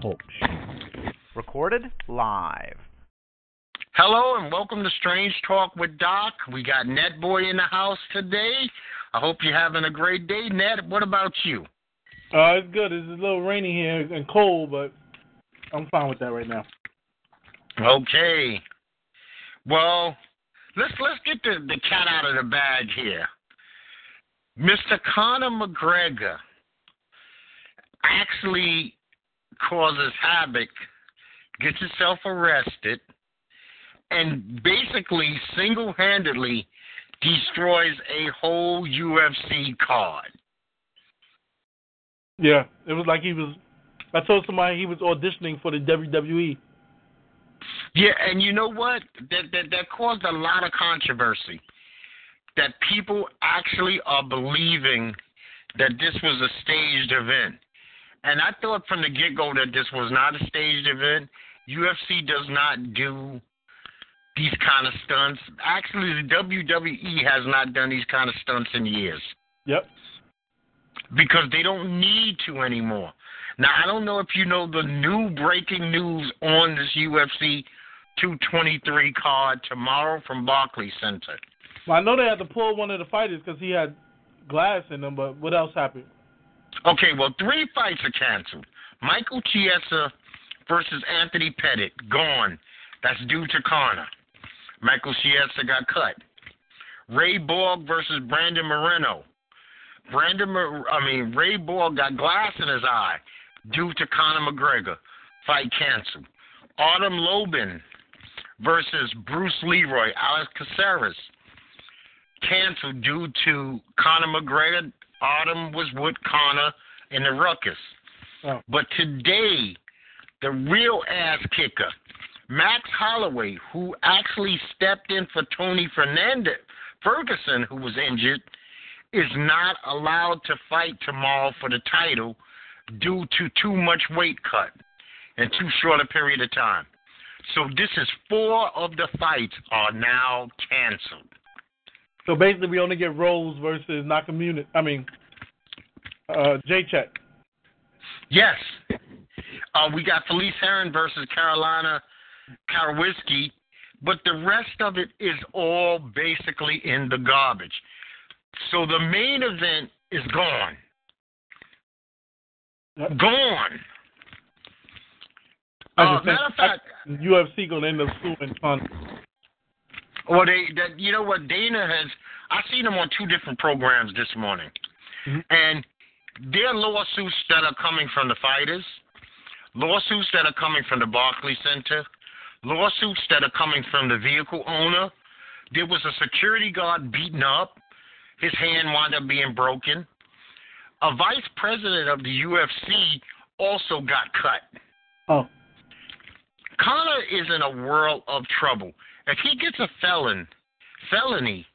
Talk Show. Recorded live. Hello and welcome to Strange Talk with Doc. We got Net Boy in the house today. I hope you're having a great day, Net. What about you? Uh, it's good. It's a little rainy here and cold, but I'm fine with that right now. Okay. Well, let's let's get the, the cat out of the bag here. Mr. Conor McGregor actually causes havoc, gets himself arrested, and basically single handedly destroys a whole UFC card. Yeah, it was like he was. I told somebody he was auditioning for the WWE. Yeah, and you know what? That that that caused a lot of controversy. That people actually are believing that this was a staged event. And I thought from the get go that this was not a staged event. UFC does not do these kind of stunts. Actually, the WWE has not done these kind of stunts in years. Yep. Because they don't need to anymore. Now, I don't know if you know the new breaking news on this UFC 223 card tomorrow from Barclays Center. Well, I know they had to pull one of the fighters because he had glass in him, but what else happened? Okay, well, three fights are canceled. Michael Chiesa versus Anthony Pettis, gone. That's due to Conor. Michael Chiesa got cut. Ray Borg versus Brandon Moreno. Brandon, I mean Ray Borg got glass in his eye due to Conor McGregor. Fight canceled. Artem Lobov versus Bruce Leroy, Alex Caceres, canceled due to Conor McGregor. Artem was with Connor in the ruckus. Oh. But today, the real ass kicker, Max Holloway, who actually stepped in for Tony Fernandez Ferguson, who was injured, is not allowed to fight tomorrow for the title due to too much weight cut in too short a period of time. So this is four of the fights are now canceled. So basically, we only get Rose versus Nakamura. I mean, uh, Jacek. Yes. Uh, we got Felice Herrig versus Carolina Kowalski, but the rest of it is all basically in the garbage. So the main event is gone. Yep. Gone. Uh, matter of fact, UFC gonna end up suing Conor. Well, they that you know what Dana has. I seen them on two different programs this morning, Mhm. and there are lawsuits that are coming from the fighters, lawsuits that are coming from the Barclay Center, lawsuits that are coming from the vehicle owner. There was a security guard beaten up. His hand wound up being broken. A vice president of the UFC also got cut. Oh, Connor is in a world of trouble. If he gets a felon, felony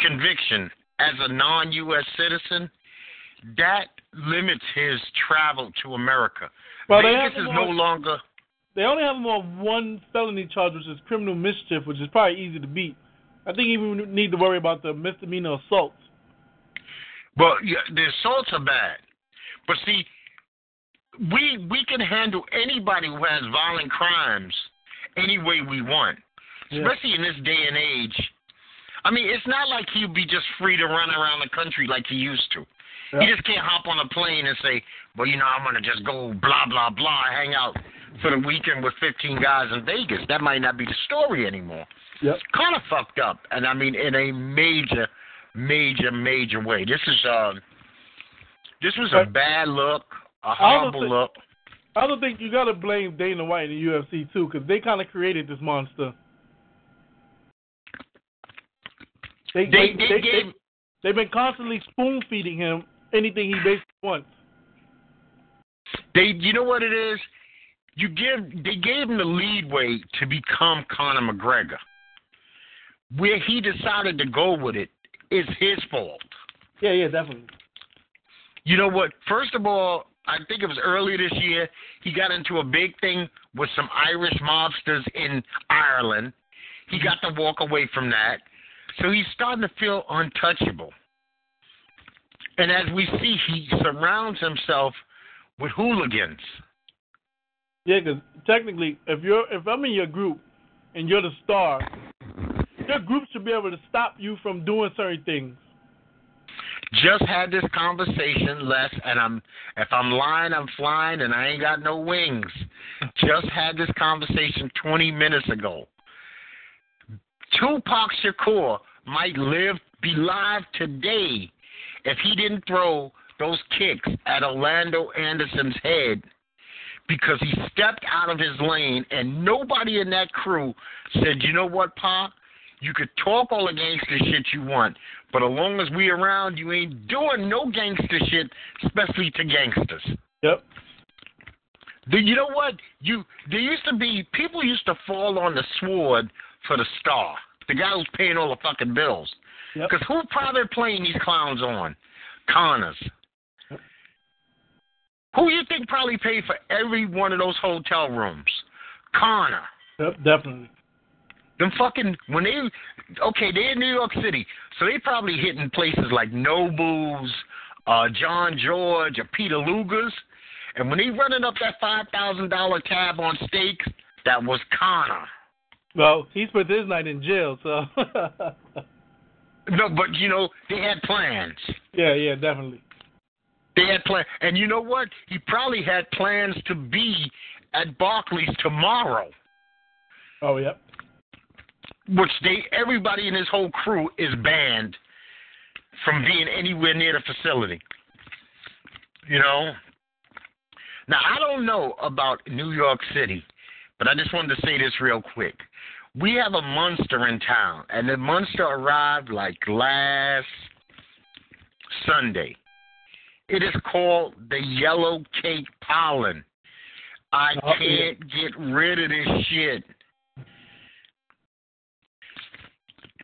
conviction as a non-U.S. citizen, that limits his travel to America. Well, Vegas is no on- longer. they only have him on one felony charge, which is criminal mischief, which is probably easy to beat. I think you even need to worry about the misdemeanor assaults. But yeah, the assaults are bad. But see, we we can handle anybody who has violent crimes any way we want, Yeah. especially in this day and age. I mean, it's not like he'd be just free to run around the country like he used to. He just can't hop on a plane and say, "Well, you know, I'm gonna just go blah blah blah, hang out for the weekend with 15 guys in Vegas." That might not be the story anymore. Yep. Kind of fucked up, and I mean, in a major, major, major way. This is uh, this was a bad look, a I horrible don't look. I don't think you got to blame Dana White and the UFC too, because they kind of created this monster. They They they, they they, gave they, have been constantly spoon feeding him anything he basically wants. they you know what it is. You give they gave him the leadway to become Conor McGregor. Where he decided to go with it is his fault. Yeah, yeah, definitely. You know what? First of all, I think it was earlier this year, he got into a big thing with some Irish mobsters in Ireland. He mm-hmm. got to walk away from that. So he's starting to feel untouchable. And as we see, he surrounds himself with hooligans. Yeah, because technically, if you're if I'm in your group and you're the star, your group should be able to stop you from doing certain things. Just had this conversation, Les, and I'm if I'm lying, I'm flying, and I ain't got no wings. Just had this conversation 20 minutes ago. Tupac Shakur might live be live today if he didn't throw those kicks at Orlando Anderson's head because he stepped out of his lane and nobody in that crew said, you know what, Pa? You could talk all the gangster shit you want, but as long as we around, you ain't doing no gangster shit, especially to gangsters. Yep. Do you know what? You there used to be people used to fall on the sword for the star, the guy who's paying all the fucking bills. Yep. Because who probably playing these clowns on? Connors. Who you think probably paid for every one of those hotel rooms? Connor. Yep, definitely. Them fucking when they okay, they're in New York City, so they probably hitting places like Nobles, uh, John George, or Peter Luger's, and when they running up that five thousand dollar tab on steaks, that was Connor. Well, he spent his night in jail, so. No, but you know they had plans. yeah, yeah, definitely. They had plans, and you know what? He probably had plans to be at Barclays tomorrow. Oh, yep. which they everybody in his whole crew is banned from being anywhere near the facility. You know. Now I don't know about New York City, but I just wanted to say this real quick. We have a monster in town, and the monster arrived like last Sunday. It is called the yellow cake pollen. I Oh, can't get rid of this shit.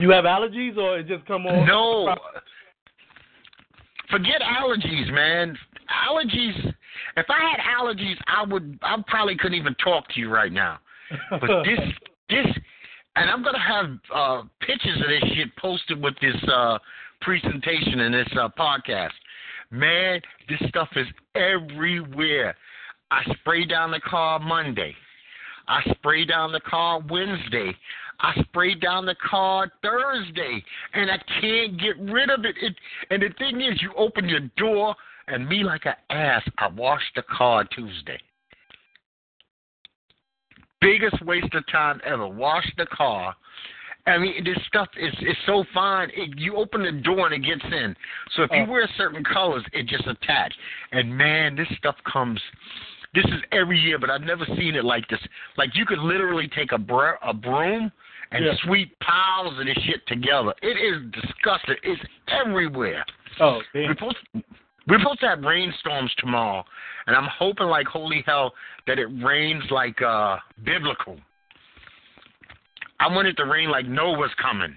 You have allergies, or it just come on? No. Forget allergies, man. Allergies. If I had allergies, I would. I probably couldn't even talk to you right now. But this, this, and I'm gonna have uh, pictures of this shit posted with this uh, presentation and this uh, podcast. Man, this stuff is everywhere. I spray down the car Monday. I spray down the car Wednesday. I sprayed down the car Thursday, and I can't get rid of it. it. And the thing is, you open your door, and me like an ass, I washed the car Tuesday. Biggest waste of time ever. Wash the car. I mean, this stuff is is so fine. It, you open the door and it gets in. So if you Oh. wear certain colors, it just attach. And man, this stuff comes. This is every year, but I've never seen it like this. Like you could literally take a br- a broom and Yeah. sweep piles of this shit together. It is disgusting. It's everywhere. oh, We're damn. We're supposed to have rainstorms tomorrow, and I'm hoping like holy hell that it rains like uh biblical. I want it to rain like Noah's coming.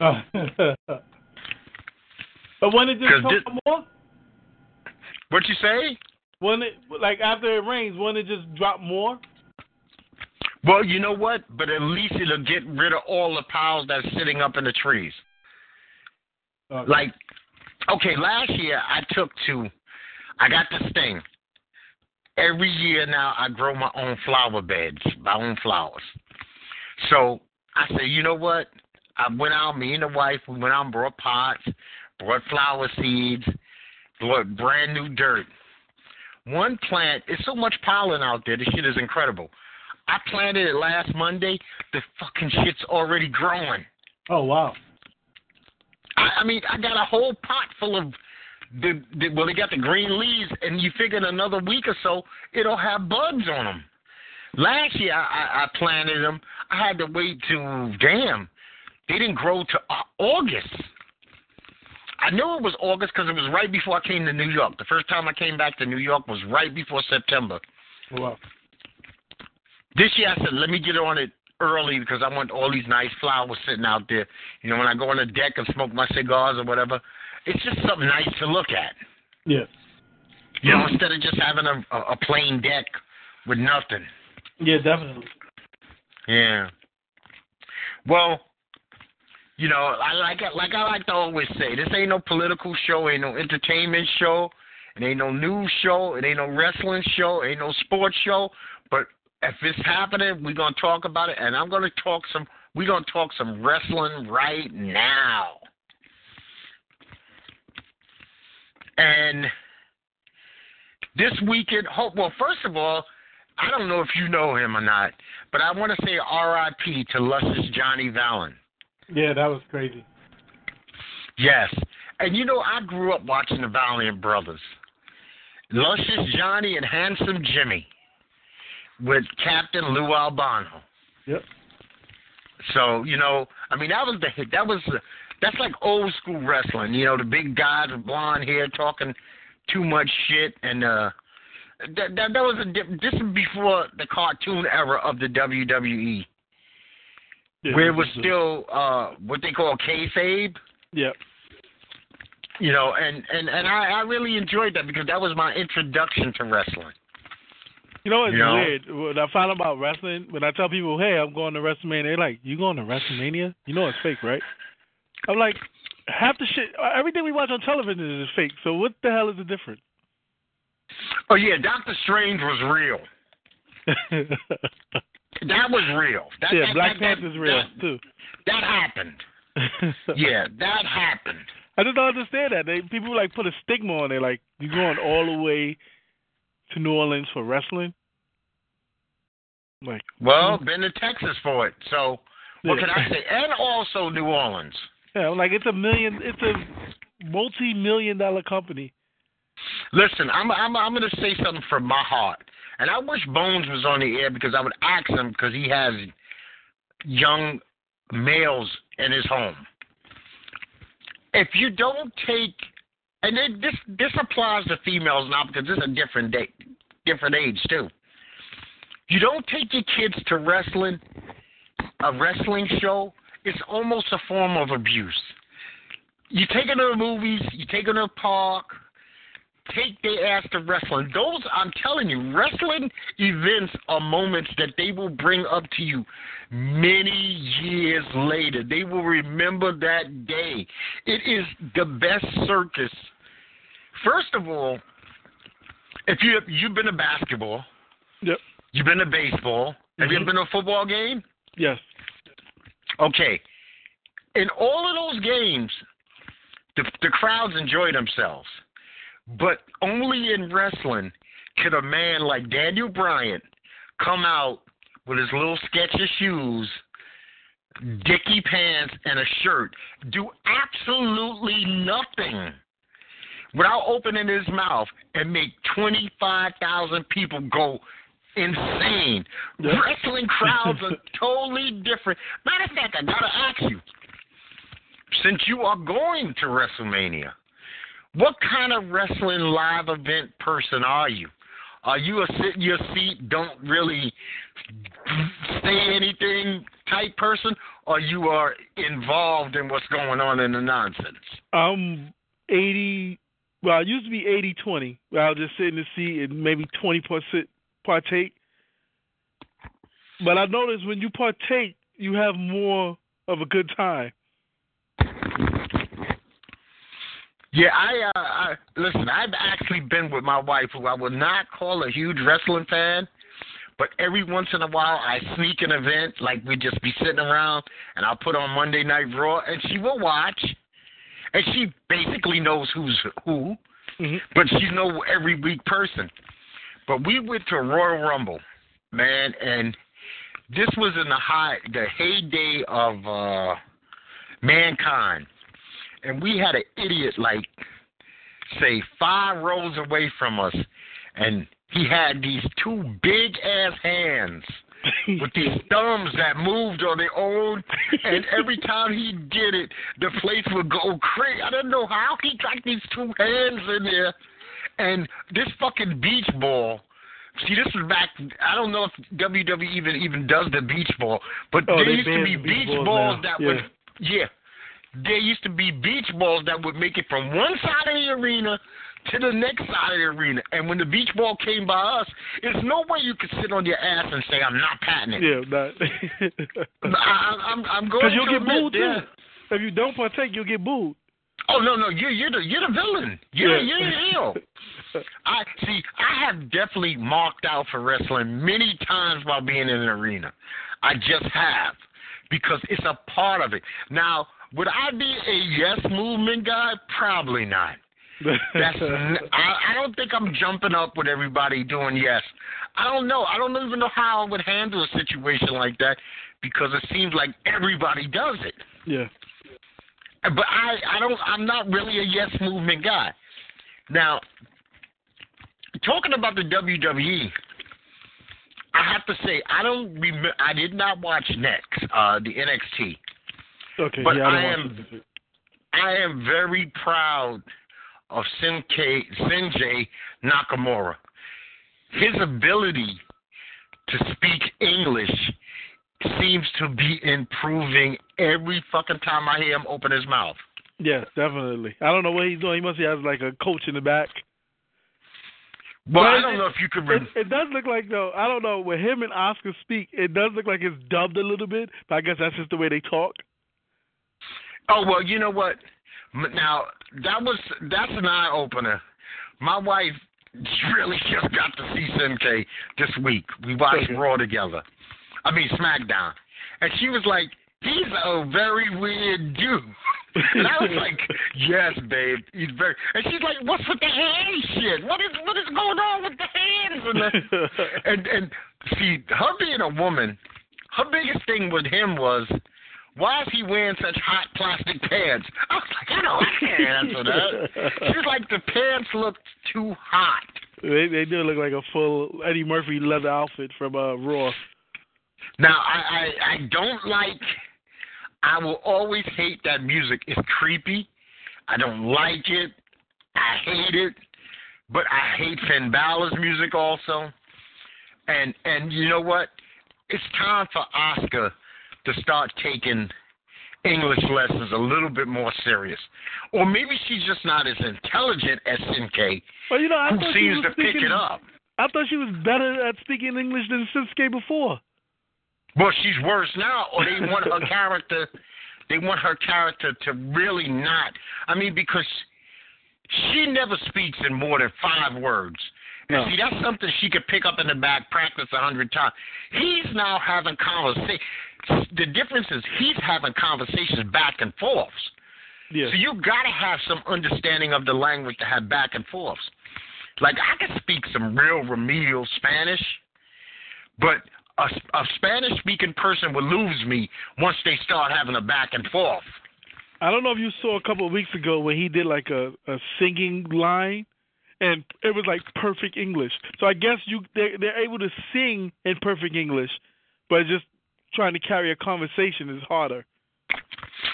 but when it just comes this- more, What you say? when it like after it rains, when it just drop more. Well, you know what? But at least it'll get rid of all the piles that's sitting up in the trees. Okay. Like, okay, last year I took to, I got this thing. Every year now I grow my own flower beds, my own flowers. So I said, you know what? I went out, me and the wife, we went out and brought pots, brought flower seeds, brought brand new dirt. One plant, it's so much pollen out there, the shit is incredible. I planted it last Monday, the fucking shit's already growing. oh wow. I, I mean, I got a whole pot full of the, the well, they got the green leaves, and you figure in another week or so it'll have buds on them. Last year I, I, I planted them. I had to wait till damn, they didn't grow to uh, August. I knew it was August because it was right before I came to New York. The first time I came back to New York was right before September. Wow. This year I said, let me get on it early because I want all these nice flowers sitting out there. You know, when I go on the deck and smoke my cigars or whatever, it's just something nice to look at. Yeah. You know, instead of just having a, a, a plain deck with nothing. Yeah, definitely. Yeah. Well, you know, I like it. Like I like to always say, this ain't no political show, ain't no entertainment show, It ain't no news show. It ain't no wrestling show. Ain't no sports show. But if it's happening, we're gonna talk about it, and I'm gonna talk some. We're gonna talk some wrestling right now. And this weekend, hope. Well, first of all, I don't know if you know him or not, but I want to say R.I.P. to Luscious Johnny Valiant. Yeah, that was crazy. Yes. And you know, I grew up watching the Valiant Brothers. Luscious Johnny and Handsome Jimmy with Captain Lou Albano. Yep. So, you know, I mean that was the hit. That was the, that's like old school wrestling, you know, the big guys with blonde hair talking too much shit and uh that that, that was a this is before the cartoon era of the WWE Yeah, where it was still uh what they call kayfabe. Yep. You know, and and and I, I really enjoyed that because that was my introduction to wrestling. You know, it's You know? weird. When I found out about wrestling, when I tell people, "Hey, I'm going to WrestleMania," they're like, "You going to WrestleMania? You know it's fake, right?" I'm like, half the shit, everything we watch on television is fake. So what the hell is the difference? Oh yeah, Doctor Strange was real. That was real. That, yeah, that, Black that, Panther's that, real too. that happened. Yeah, that happened. I just don't understand that. They people like put a stigma on it, like you're going all the way to New Orleans for wrestling. Like, Well, been to Texas for it. So what Yeah. can I say? And also New Orleans. yeah, like it's a million, it's a multi-million dollar company. Listen, I'm I'm I'm going to say something from my heart, and I wish Bones was on the air because I would ask him because he has young males in his home. If you don't take, and it, this this applies to females now because is a different day, different age too. You don't take your kids to wrestling, a wrestling show. It's almost a form of abuse. You take them to the movies, you take them to the park, take their ass to wrestling. Those, I'm telling you, wrestling events are moments that they will bring up to you many years later. They will remember that day. It is the best circus. First of all, if you you've been to basketball, Yep. you've been to baseball. Have you Mhm. ever been to a football game? Yes. Okay. In all of those games, the, the crowds enjoy themselves. But only in wrestling could a man like Daniel Bryan come out with his little sketch of shoes, dicky pants, and a shirt, do absolutely nothing without opening his mouth and make 25,000 people go insane. Yep. Wrestling crowds are totally different. Matter of fact, I got to ask you since you are going to WrestleMania, what kind of wrestling live event person are you? Are you a sit in your seat, don't really say anything type person, or you are involved in what's going on in the nonsense? I'm 80. Well, I used to be 80 20. Where I'll just sit in the seat and maybe 20 percent partake. But I noticed when you partake, you have more of a good time. Yeah, I, uh, I listen. I've actually been with my wife, who I would not call a huge wrestling fan, but every once in a while I sneak an event, like we just be sitting around, and I'll put on Monday Night Raw, and she will watch, and she basically knows who's who, hmm but she's no every week person. But we went to Royal Rumble, man, and this was in the high, the heyday of uh mankind, and we had an idiot like say five rows away from us, and he had these two big ass hands with these thumbs that moved on their own, and every time he did it, the place would go crazy. I don't know how he got these two hands in there, and this fucking beach ball. See, this is back. I don't know if WWE even even does the beach ball, but Oh, there used to be beach balls balls that Yeah. would, yeah, there used to be beach balls that would make it from one side of the arena to the next side of the arena. And when the beach ball came by us, there's no way you could sit on your ass and say, "I'm not patting it." yeah, not. I, I'm, I'm going Because you'll to get booed yeah. too. If you don't partake, you'll get booed. Oh no, no, you're you're the you're the villain. You're Yeah. you're the heel. I see. I have definitely marked out for wrestling many times while being in an arena. I just have because it's a part of it. Now, would I be a yes movement guy? Probably not. That's I, I don't think I'm jumping up with everybody doing yes. I don't know. I don't even know how I would handle a situation like that because it seems like everybody does it. yeah. But I, I don't. I'm not really a yes movement guy. Now, talking about the WWE, I have to say I don't. Rem- I did not watch next uh, the NXT. Okay. But yeah, I, I am-. I am very proud of Shinsuke Shinji Nakamura. His ability to speak English seems to be improving every fucking time I hear him open his mouth. Yeah, definitely. I don't know what he's doing. He must have like a coach in the back. Well, But I don't know if you could. It, it does look like though. I don't know when him and Asuka speak. It does look like it's dubbed a little bit, but I guess that's just the way they talk. oh well, you know what? Now that was that's an eye opener. My wife really just got to see Shinsuke this week. We watched. Raw together. I mean SmackDown, and she was like, "He's a very weird dude." And I was like, "Yes, babe, he's very." And she's like, "What's with the hand shit? What is what is going on with the hands?" And the, and and see, her being a woman, her biggest thing with him was, why is he wearing such hot plastic pants? I was like, I don't, I can't answer that. She was like, the pants look too hot. they they do look like a full Eddie Murphy leather outfit from uh, Raw. Now, I, I I don't like. I will always hate that music. It's creepy. I don't like it. I hate it. But I hate Finn Balor's music also. And and you know what? It's time for Asuka to start taking English lessons a little bit more serious. Or maybe she's just not as intelligent as Shinsuke, Well, you know, I who thought she seems was to pick it up. I thought she was better at speaking English than Shinsuke before. Well, she's worse now, or they want her character. They want her character to really not. I mean, because she never speaks in more than five words. No. See, that's something she could pick up in the back, practice a hundred times. He's now having conversation. The difference is he's having conversations back and forths. Yeah. So you got to have some understanding of the language to have back and forths. Like I can speak some real remedial Spanish, but a, a Spanish speaking person would lose me once they start having a back and forth. I don't know if you saw a couple of weeks ago when he did like a, a singing line, and it was like perfect English. So I guess you they're, they're able to sing in perfect English, but just trying to carry a conversation is harder.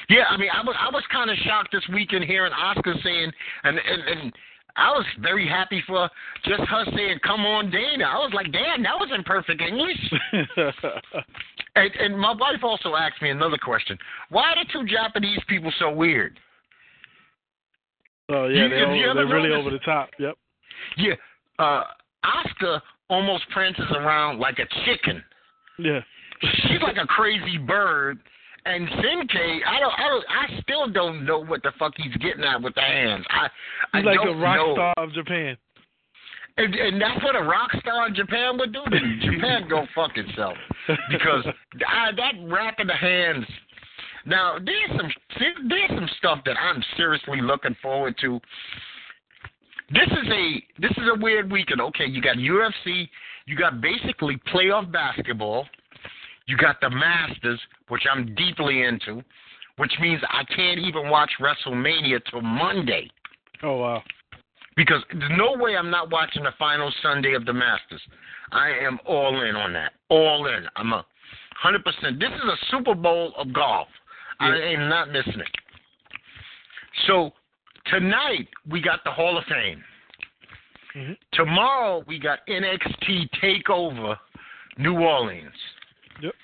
Yeah, I mean, I was I was kind of shocked this weekend hearing Asuka saying, and and, and I was very happy for just her saying, "Come on, Dana." I was like, "Damn, that was in perfect English." And, and my wife also asked me another question: Why are the two Japanese people so weird? Oh yeah, You- they're, over, they're really over the top. Yep. Yeah, uh, Asuka almost prances around like a chicken. Yeah. She's like a crazy bird. And Shinsuke, I don't, I don't, I still don't know what the fuck he's getting at with the hands. I, I He's like don't a rock know. star of Japan. And, and that's what a rock star in Japan would do. Then Japan go fuck itself because I, that rapping the hands. Now there's some there's some stuff that I'm seriously looking forward to. This is a this is a weird weekend. Okay, you got UFC, you got basically playoff basketball, you got the Masters, which I'm deeply into, which means I can't even watch WrestleMania till Monday Oh wow. because there's no way I'm not watching the final Sunday of the Masters. I am all in on that. All in. I'm a hundred percent. This is a Super Bowl of golf. I am not missing it. So tonight we got the Hall of Fame. Mhm. Tomorrow we got NXT Takeover New Orleans. Yep.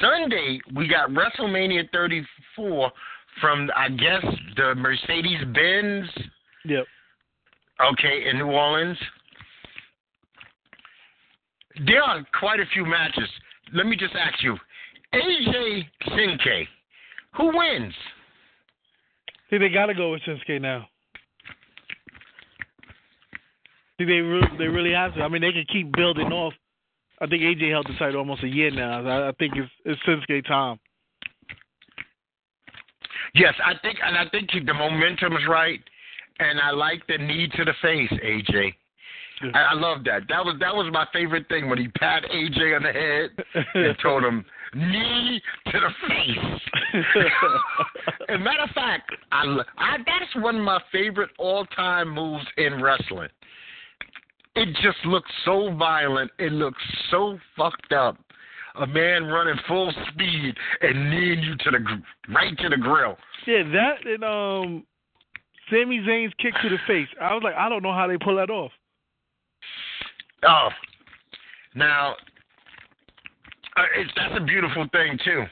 Sunday we got WrestleMania 34 from I guess the Mercedes Benz Yep. okay, in New Orleans. There are quite a few matches. Let me just ask you, AJ Shinsuke, who wins? See, they got to go with Shinsuke now. they really, they really have to. I mean, they can keep building off. I think AJ held the title almost a year now. I, I think it's it's Shinsuke time. Yes, I think, and I think the momentum is right, and I like the knee to the face, AJ. I, I love that. That was that was my favorite thing when he pat AJ on the head and told him knee to the face. As a matter of fact, I, I that's one of my favorite all time moves in wrestling. It just looks so violent. It looks so fucked up. A man running full speed and kneeing you to the right to the grill. Yeah, that and um, Sami Zayn's kick to the face. I was like, I don't know how they pull that off. Oh, now uh, it's that's a beautiful thing too.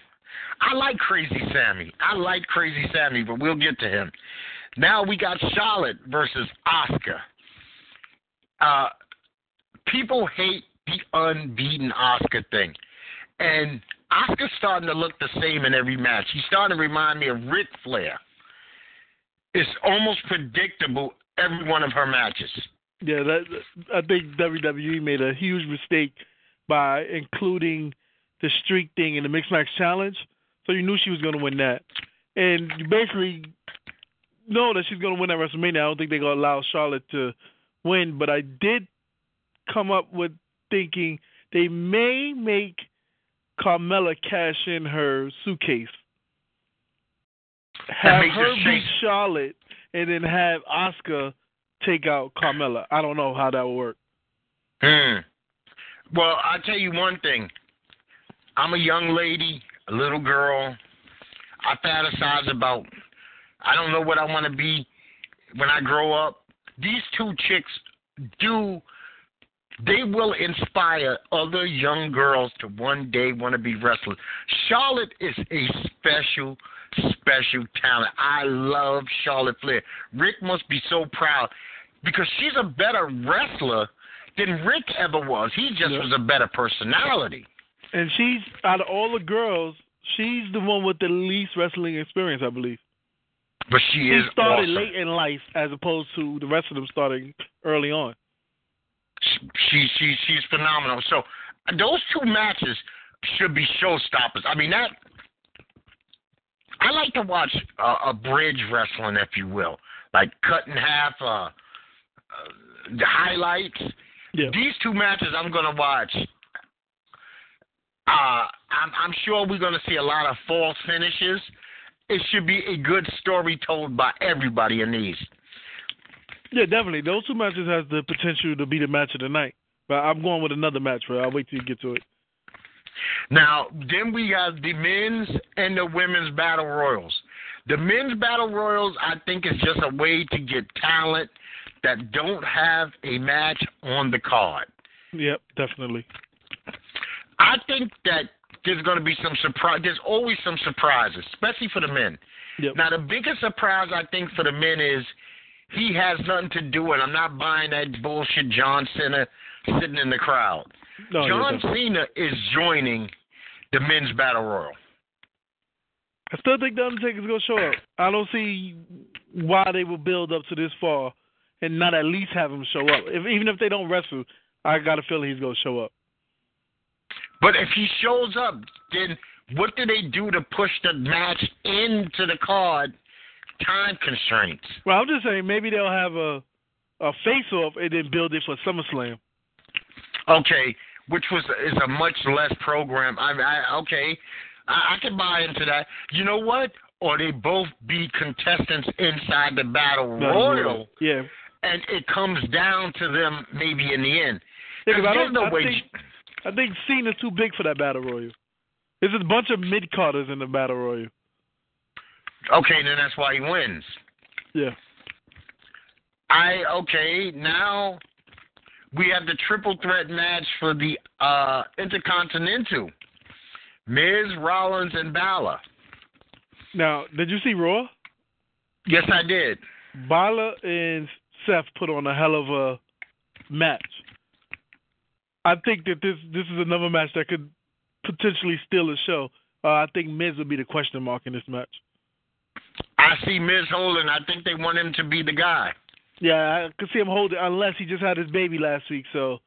I like Crazy Sami. I like Crazy Sami, but we'll get to him. Now we got Charlotte versus Asuka. Uh, people hate the unbeaten Asuka thing, and Asuka's starting to look the same in every match. He's starting to remind me of Ric Flair. It's almost predictable every one of her matches. Yeah, that I think WWE made a huge mistake by including the streak thing in the mixed match challenge. So you knew she was going to win that, and you basically know that she's going to win at WrestleMania. I don't think they're going to allow Charlotte to win, but I did come up with thinking they may make Carmella cash in her suitcase, have her beat Charlotte, and then have Asuka take out Carmella. I don't know how that would work. Hmm. Well, I'll tell you one thing. I'm a young lady, a little girl. I fantasize about, I don't know what I want to be when I grow up. These two chicks do, they will inspire other young girls to one day want to be wrestlers. Charlotte is a special, special talent. I love Charlotte Flair. Ric must be so proud because she's a better wrestler than Ric ever was. He just was a better personality. And she's out of all the girls, she's the one with the least wrestling experience, I believe. But she, she is started awesome. late in life as opposed to the rest of them starting early on. She she she's phenomenal. So those two matches should be showstoppers. I mean that. I like to watch uh, a bridge wrestling, if you will, like cut in half. Uh, uh, the highlights. Yeah. These two matches I'm going to watch. Uh, I'm, I'm sure we're going to see a lot of false finishes. It should be a good story told by everybody in these. Yeah, definitely. Those two matches has the potential to be the match of the night. But I'm going with another match, but I'll wait till you get to it. Now, then we have the men's and the women's battle royals. The men's battle royals, I think, is just a way to get talent that don't have a match on the card. Yep, definitely. I think that there's going to be some surprise. There's always some surprises, especially for the men. Yep. Now, the biggest surprise I think for the men is he has nothing to do with. I'm not buying that bullshit. John Cena sitting in the crowd. No, John Cena is joining the men's battle royal. I still think the Undertaker's gonna show up. I don't see why they will build up to this far and not at least have him show up. If, even if they don't wrestle, I got a feeling he's gonna show up. But if he shows up, then what do they do to push the match into the card? Time constraints. Well, I'm just saying maybe they'll have a a face off and then build it for SummerSlam. Okay, which was is a much less program. I, I okay, I, I can buy into that. You know what? Or they both be contestants inside the battle royal, Yeah. and it comes down to them maybe in the end. Yeah, I don't. no I way. think I think Cena's too big for that battle royal. There's a bunch of mid carders in the battle royal. Okay, then that's why he wins. Yeah. I okay now. We have the triple threat match for the uh, Intercontinental. Miz, Rollins, and Balor. Now, did you see Raw? Yes, I did. Balor and Seth put on a hell of a match. I think that this this is another match that could potentially steal the show. Uh, I think Miz would be the question mark in this match. I see Miz holding. I think they want him to be the guy. Yeah, I could see him holding unless he just had his baby last week. So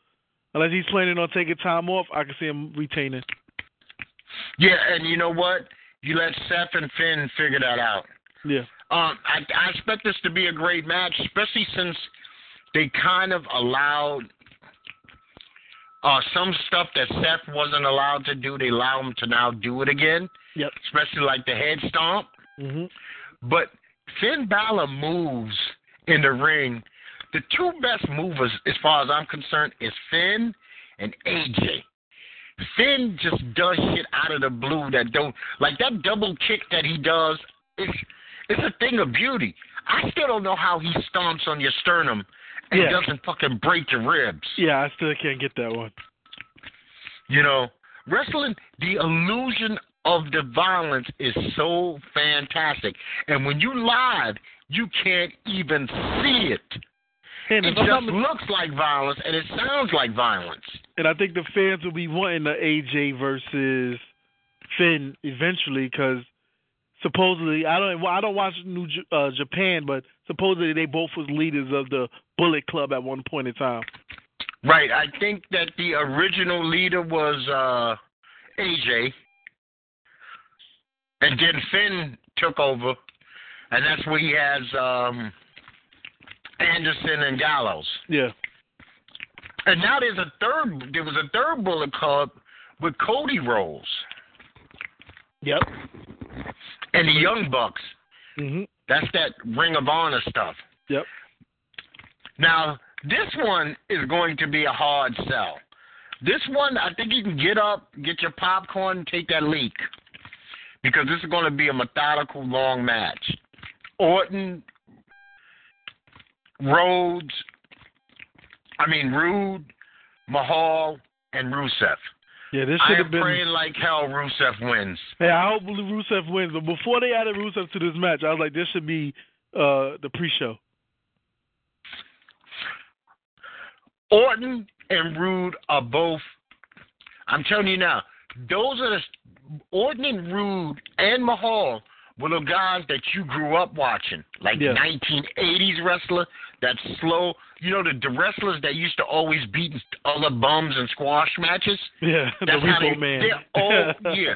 unless he's planning on taking time off, I could see him retaining. Yeah, and you know what? You let Seth and Finn figure that out. Yeah. Um, I, I expect this to be a great match, especially since they kind of allowed uh, some stuff that Seth wasn't allowed to do. They allow him to now do it again. Yep. Especially like the head stomp. Mhm. But Finn Balor moves in the ring. The two best movers, as far as I'm concerned, is Finn and AJ. Finn just does shit out of the blue that don't like that double kick that he does. It's it's a thing of beauty. I still don't know how he stomps on your sternum and Yeah. doesn't fucking break your ribs. Yeah, I still can't get that one. You know, wrestling, the illusion of the violence is so fantastic. And when you live, you can't even see it. And It if I'm not just looks like violence and it sounds like violence. and I think the fans will be wanting the AJ versus Finn eventually because supposedly I don't well, I don't watch New J- uh, Japan, but supposedly they both was leaders of the Bullet Club at one point in time. Right. I think that the original leader was uh AJ. And then Finn took over. And that's where he has um Anderson and Gallows. Yeah, And now there's a third there was a third bullet club with Cody Rhodes yep. and the Young Bucks. Mm-hmm. That's that Ring of Honor stuff. Yep. Now, this one is going to be a hard sell. This one, I think you can get up, get your popcorn, and take that leak. Because this is going to be a methodical, long match. Orton, Rhodes, I mean, Roode, Mahal, and Rusev. Yeah, this should have been. praying like hell Rusev wins. Hey, I hope Rusev wins. But before they added Rusev to this match, I was like, this should be uh, the pre-show. Orton and Roode are both. I'm telling you now, those are the Orton and Roode and Mahal were the guys that you grew up watching, like Yeah. 1980s wrestler. That slow, you know, the, the wrestlers that used to always beat other bums in squash matches. Yeah, the That's how Repo they, Man. They're old, yeah.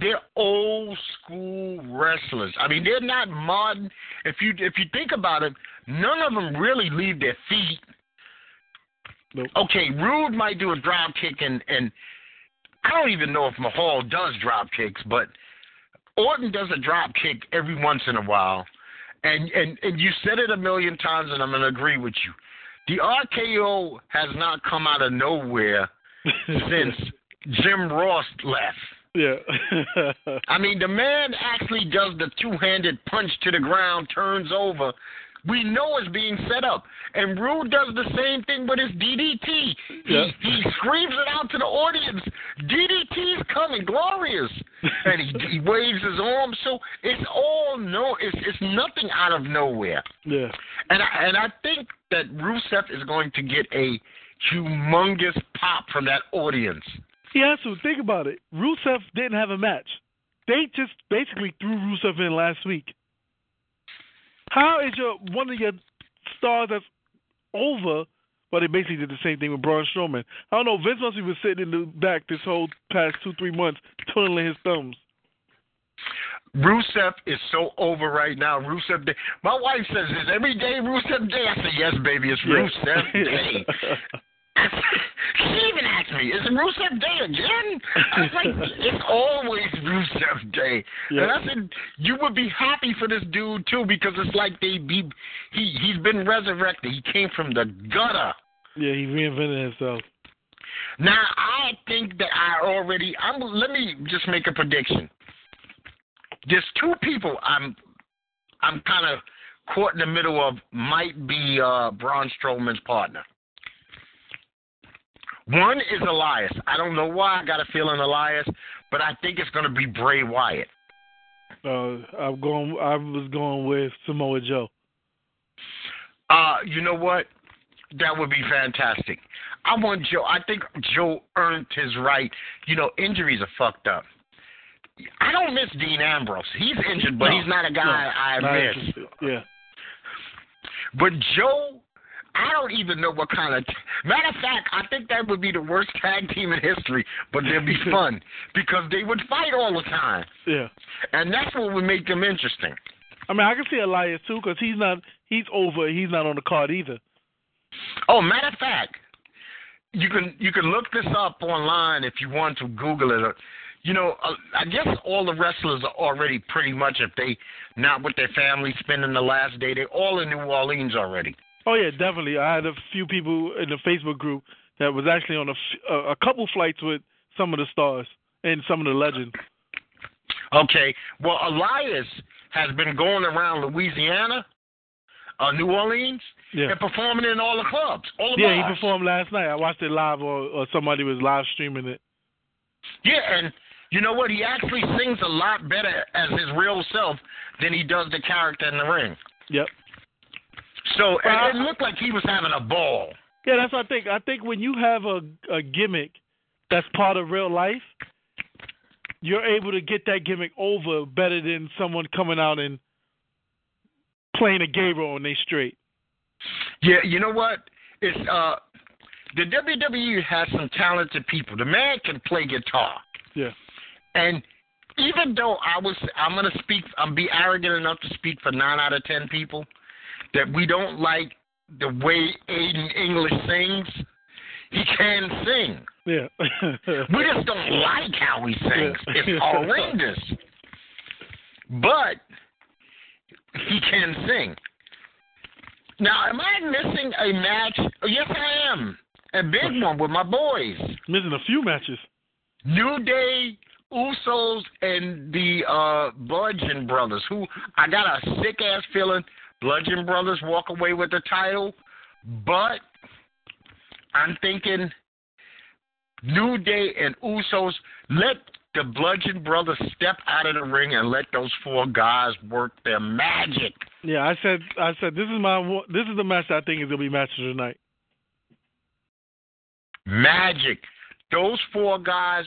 They're old school wrestlers. I mean, they're not modern. If you if you think about it, none of them really leave their feet. Nope. Okay, Roode might do a drop kick, and and I don't even know if Mahal does drop kicks, but Orton does a drop kick every once in a while. And and and you said it a million times, and I'm gonna agree with you. The RKO has not come out of nowhere since Jim Ross left. yeah. I mean, the man actually does the two-handed punch to the ground, turns over. We know it's being set up, and Roode does the same thing with his DDT. He, Yeah. he screams it out to the audience. DDT's coming, glorious, and he, he waves his arm. So it's all no, it's it's nothing out of nowhere. yeah. And I, and I think that Rusev is going to get a humongous pop from that audience. Yeah, so think about it. Rusev didn't have a match. They just basically threw Rusev in last week. How is your one of your stars that's over? Well, they basically did the same thing with Braun Strowman. I don't know. Vince must have been sitting in the back this whole past two, three months, twiddling his thumbs. Rusev is so over right now. Rusev Day. My wife says, "Is every day Rusev Day?" I say, "Yes, baby, it's Rusev Day." she even asked me, "Is it Rusev Day again?" I was like, "It's always Rusev Day." Yeah. And I said, "You would be happy for this dude too, because it's like they be he he's been resurrected. He came from the gutter." yeah, he reinvented himself. Now I think that I already. I'm. Let me just make a prediction. There's two people I'm. I'm kind of caught in the middle of. Might be uh, Braun Strowman's partner. One is Elias. I don't know why I got a feeling Elias, but I think it's going to be Bray Wyatt. Uh, I'm going. I was going with Samoa Joe. Uh, you know what? That would be fantastic. I want Joe. I think Joe earned his right. You know, injuries are fucked up. I don't miss Dean Ambrose. He's injured, but No, he's not a guy no, I miss. Yeah, But Joe, I don't even know what kind of. Matter of fact, I think that would be the worst tag team in history, but they'd be fun because they would fight all the time, Yeah. and that's what would make them interesting. I mean, I can see Elias too because he's not he's over. He's not on the card either. Oh, matter of fact, you can you can look this up online if you want to Google it. You know, uh, I guess all the wrestlers are already pretty much if they not with their family spending the last day, they're all in New Orleans already. Oh yeah, definitely. I had a few people in the Facebook group that was actually on a, f- a, a couple flights with some of the stars and some of the legends. Okay. Well, Elias has been going around Louisiana, uh, New Orleans, Yeah. and performing in all the clubs, all the Yeah, bars. he performed last night. I watched it live, or, or somebody was live streaming it. Yeah, and you know what? He actually sings a lot better as his real self than he does the character in the ring. Yep. So Well, it, it looked like he was having a ball. Yeah, that's what I think. I think when you have a a gimmick that's part of real life, you're able to get that gimmick over better than someone coming out and playing a gay role and they straight. Yeah, you know what? It's uh the WWE has some talented people. The man can play guitar. Yeah. And even though I was I'm gonna speak I'm be arrogant enough to speak for nine out of ten people that we don't like the way Aiden English sings, he can sing. Yeah. We just don't like how he sings. Yeah. It's horrendous. But he can sing. Now, am I missing a match? Oh, yes, I am. A big one with my boys. Missing a few matches. New Day, Usos, and the uh, Bludgeon Brothers, who I got a sick ass feeling Bludgeon Brothers walk away with the title, but I'm thinking New Day and Usos let the Bludgeon Brothers step out of the ring and let those four guys work their magic. Yeah, I said I said this is my this is the match I think is gonna be match of the night. Magic. Those four guys.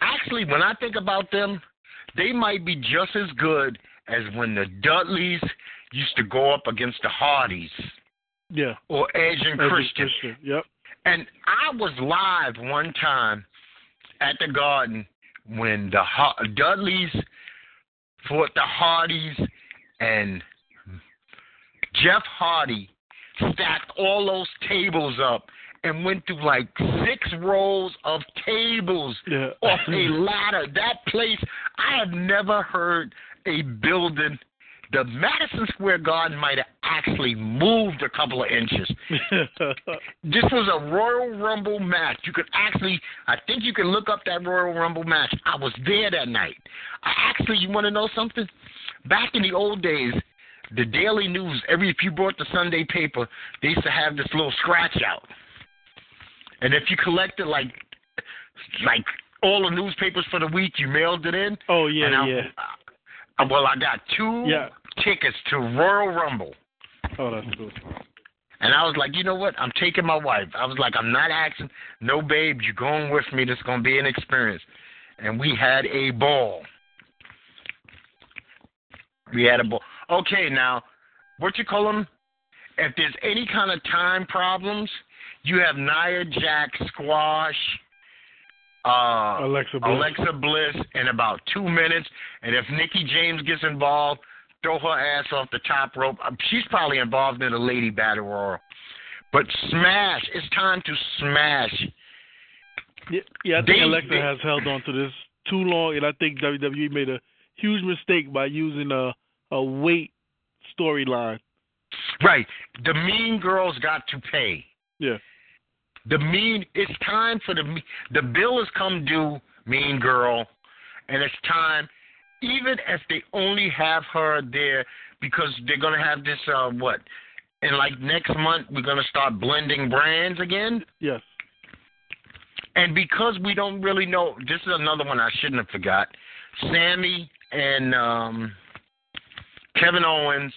Actually, when I think about them, they might be just as good as when the Dudleys used to go up against the Hardys Yeah. or Edge and Edge Christian. Christian. Yep. And I was live one time at the Garden when the Dudleys fought the Hardys, and Jeff Hardy stacked all those tables up and went through like six rows of tables Yeah. off a ladder. That place, I have never heard a building. The Madison Square Garden might have actually moved a couple of inches. This was a Royal Rumble match. You could actually, I think you can look up that Royal Rumble match. I was there that night. I actually, you want to know something? Back in the old days, the Daily News, every if you bought the Sunday paper, they used to have this little scratch out. And if you collected like, like all the newspapers for the week, you mailed it in. oh yeah, and I, yeah. Uh, well, I got two Yeah. tickets to Royal Rumble. Oh, that's cool. And I was like, you know what? I'm taking my wife. I was like, I'm not asking. No, babe, you're going with me. This is going to be an experience. And we had a ball. We had a ball. Okay, now, what you call them? If there's any kind of time problems, you have Nia Jax squash, uh, Alexa Bliss. Alexa Bliss in about two minutes. And if Mickie James gets involved, throw her ass off the top rope. Um, She's probably involved in a lady battle royal. But smash. It's time to smash. Yeah, yeah I think They- Alexa they- has held on to this too long, and I think WWE made a huge mistake by using a a weight storyline. Right. The mean girls got to pay. Yeah. The mean. It's time for the the bill has come due, mean girl, and it's time. Even if they only have her there because they're gonna have this uh what, and like next month we're gonna start blending brands again. Yes. And because we don't really know, this is another one I shouldn't have forgot. Sami and um, Kevin Owens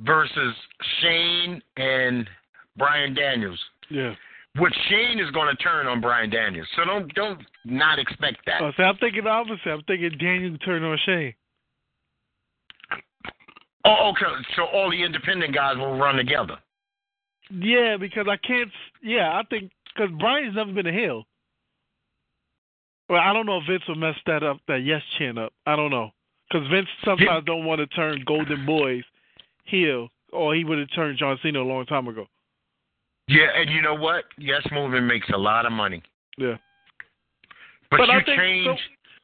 versus Shane and Brian Daniels. Yeah. Which Shane is going to turn on Brian Daniels. So don't don't not expect that. Oh, see, I'm thinking the opposite. I'm thinking Daniel turn on Shane. Oh, okay. So all the independent guys will run together. Yeah, because I can't. Yeah, I think because Brian's never been a heel. Well, I don't know if Vince will mess that up, that yes chin up. I don't know because Vince sometimes don't want to turn Golden Boys heel, or he would have turned John Cena a long time ago. Yeah, and you know what? Yes Movement makes a lot of money. Yeah. But, But you I think change. so-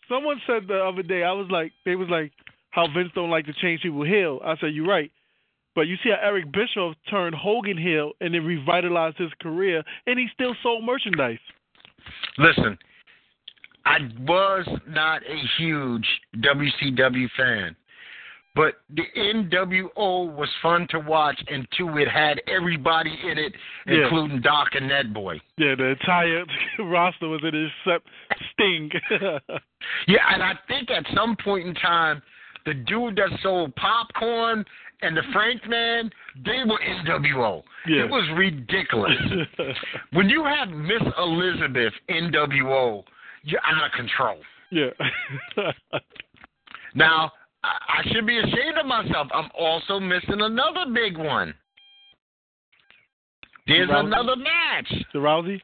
Someone said the other day, I was like, they was like, how Vince don't like to change people heel. I said, you're right. But you see how Eric Bischoff turned Hogan heel and then revitalized his career, and he still sold merchandise. Listen, I was not a huge WCW fan, but the NWO was fun to watch and until it had everybody in it, Yeah. including Doc and Ned Boy. Yeah, the entire roster was in it except Sting. Yeah, and I think at some point in time, the dude that sold popcorn and the Frank man, they were NWO. Yeah. It was ridiculous. when you have Miss Elizabeth NWO, you're out of control. yeah. Now, I I should be ashamed of myself. I'm also missing another big one. There's another match. the Rousey?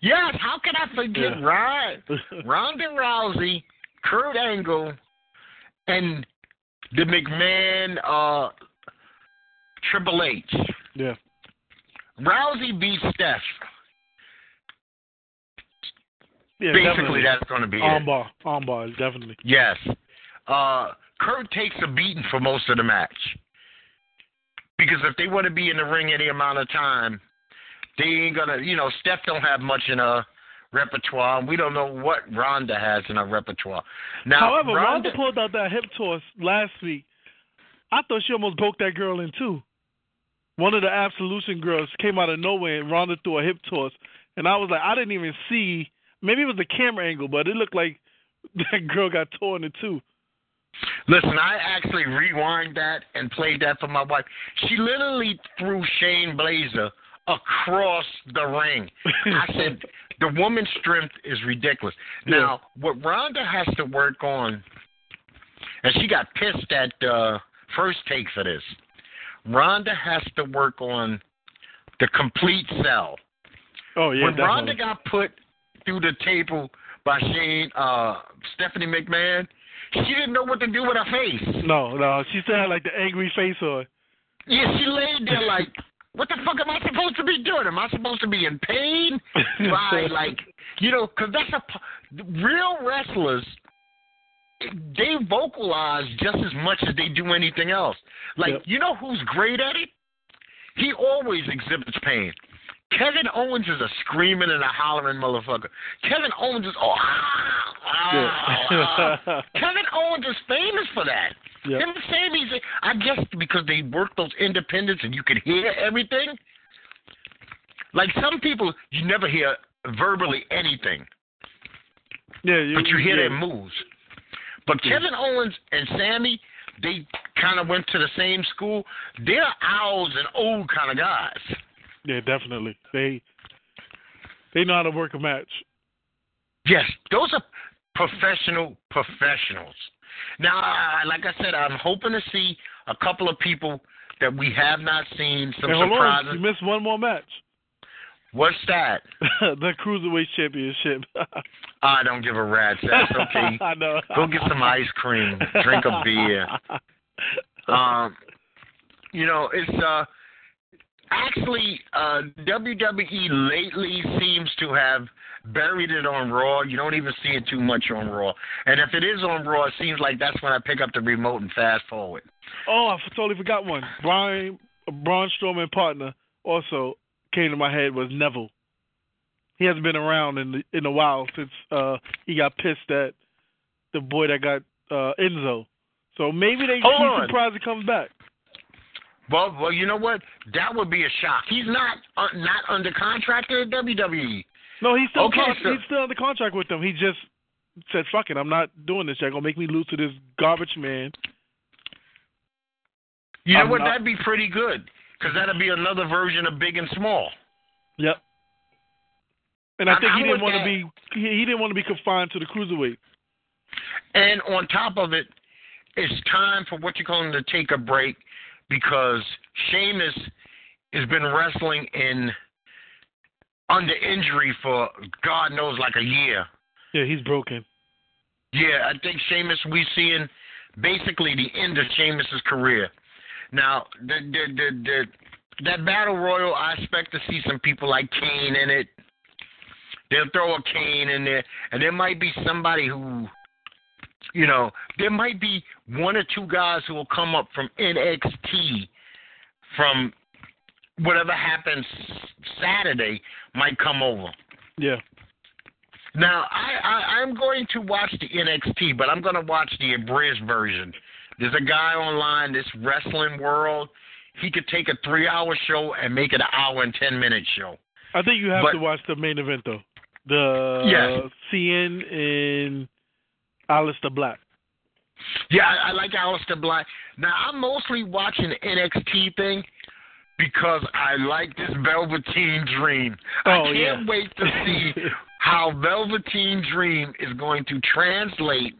Yes, how can I forget Yeah. Ryan, Ronda Rousey, Kurt Angle, and the McMahon uh, Triple H. yeah. Rousey beats Steph. Yeah, Basically, definitely. that's going to be it. Armbar. Armbar, definitely. Yes. Uh, Kurt takes a beating for most of the match. Because if they want to be in the ring any amount of time, they ain't gonna. You know, Steph don't have much in her repertoire, and we don't know what Ronda has in her repertoire. Now, However, Ronda, Ronda pulled out that hip toss last week. I thought she almost broke that girl in two. One of the Absolution girls came out of nowhere and Ronda threw a hip toss, and I was like, I didn't even see. Maybe it was the camera angle, but it looked like that girl got torn in two. Listen, I actually rewind that and played that for my wife. She literally threw Shane Blazer across the ring. I said, the woman's strength is ridiculous. Now, what Ronda has to work on, and she got pissed at uh, first take for this. Ronda has to work on the complete sell. Oh yeah, when definitely. Ronda got put through the table by Shane, uh, Stephanie McMahon, she didn't know what to do with her face. no, no, she still had like the angry face on. Yeah, she laid there like, what the fuck am I supposed to be doing? Am I supposed to be in pain? Right, like, you know, because that's a real wrestlers. They vocalize just as much as they do anything else. Like, Yep. you know who's great at it? He always exhibits pain. Kevin Owens is a screaming and a hollering motherfucker. Kevin Owens is oh, ah, ah. Kevin Owens is famous for that. Yep. Him and Sami, I guess because they work those independents and you can hear everything. Like some people, you never hear verbally anything, yeah, you, but you hear yeah. their moves. But Yeah. Kevin Owens and Sami, they kind of went to the same school. They're owls and old kind of guys. Yeah, definitely. They they know how to work a match. Yes, those are professional professionals. Now, like I said, I'm hoping to see a couple of people that we have not seen. Some on, surprises. you missed one more match. What's that? the cruiserweight championship. I don't give a rat's ass. Okay, I know. go get some ice cream, drink a beer. Um, you know, it's uh actually uh WWE lately seems to have buried it on Raw. You don't even see it too much on Raw. And if it is on Raw, it seems like that's when I pick up the remote and fast forward. oh, I totally forgot one. Brian Braun Strowman partner also came to my head was Neville. He hasn't been around in the, in a while since uh he got pissed at the boy that got uh Enzo. So maybe they Hold on. surprised he comes back. Well, well, you know what? That would be a shock. He's not uh, not under contract at WWE. No, he's still Okay, con- so- he's still under contract with them. He just said, "Fuck it, I'm not doing this. You're gonna make me lose to this garbage man." You know I'm what? not- That'd be pretty good because that'd be another version of Big and Small. Yep. And I I'm- think he didn't want to be he, he didn't want to be confined to the cruiserweight. And on top of it, it's time for what you call him to take a break because Sheamus has been wrestling in under injury for God knows like a year. Yeah, he's broken. Yeah, I think Sheamus we seeing basically the end of Sheamus's career. Now, the the the, the that battle royal, I expect to see some people like Kane in it. They'll throw a Kane in there, and there might be somebody who, you know, there might be one or two guys who will come up from NXT, from whatever happens Saturday might come over. Yeah. Now, I, I I'm going to watch the NXT, but I'm going to watch the abridged version. There's a guy online, this wrestling world. He could take a three-hour show and make it an hour and ten minute show. I think you have But- to watch the main event though. The Yes. Cien and Aleister Black. Yeah, I, I like Aleister Black. Now I'm mostly watching the NXT thing because I like this Velveteen Dream. Oh, I can't yeah. wait to see how Velveteen Dream is going to translate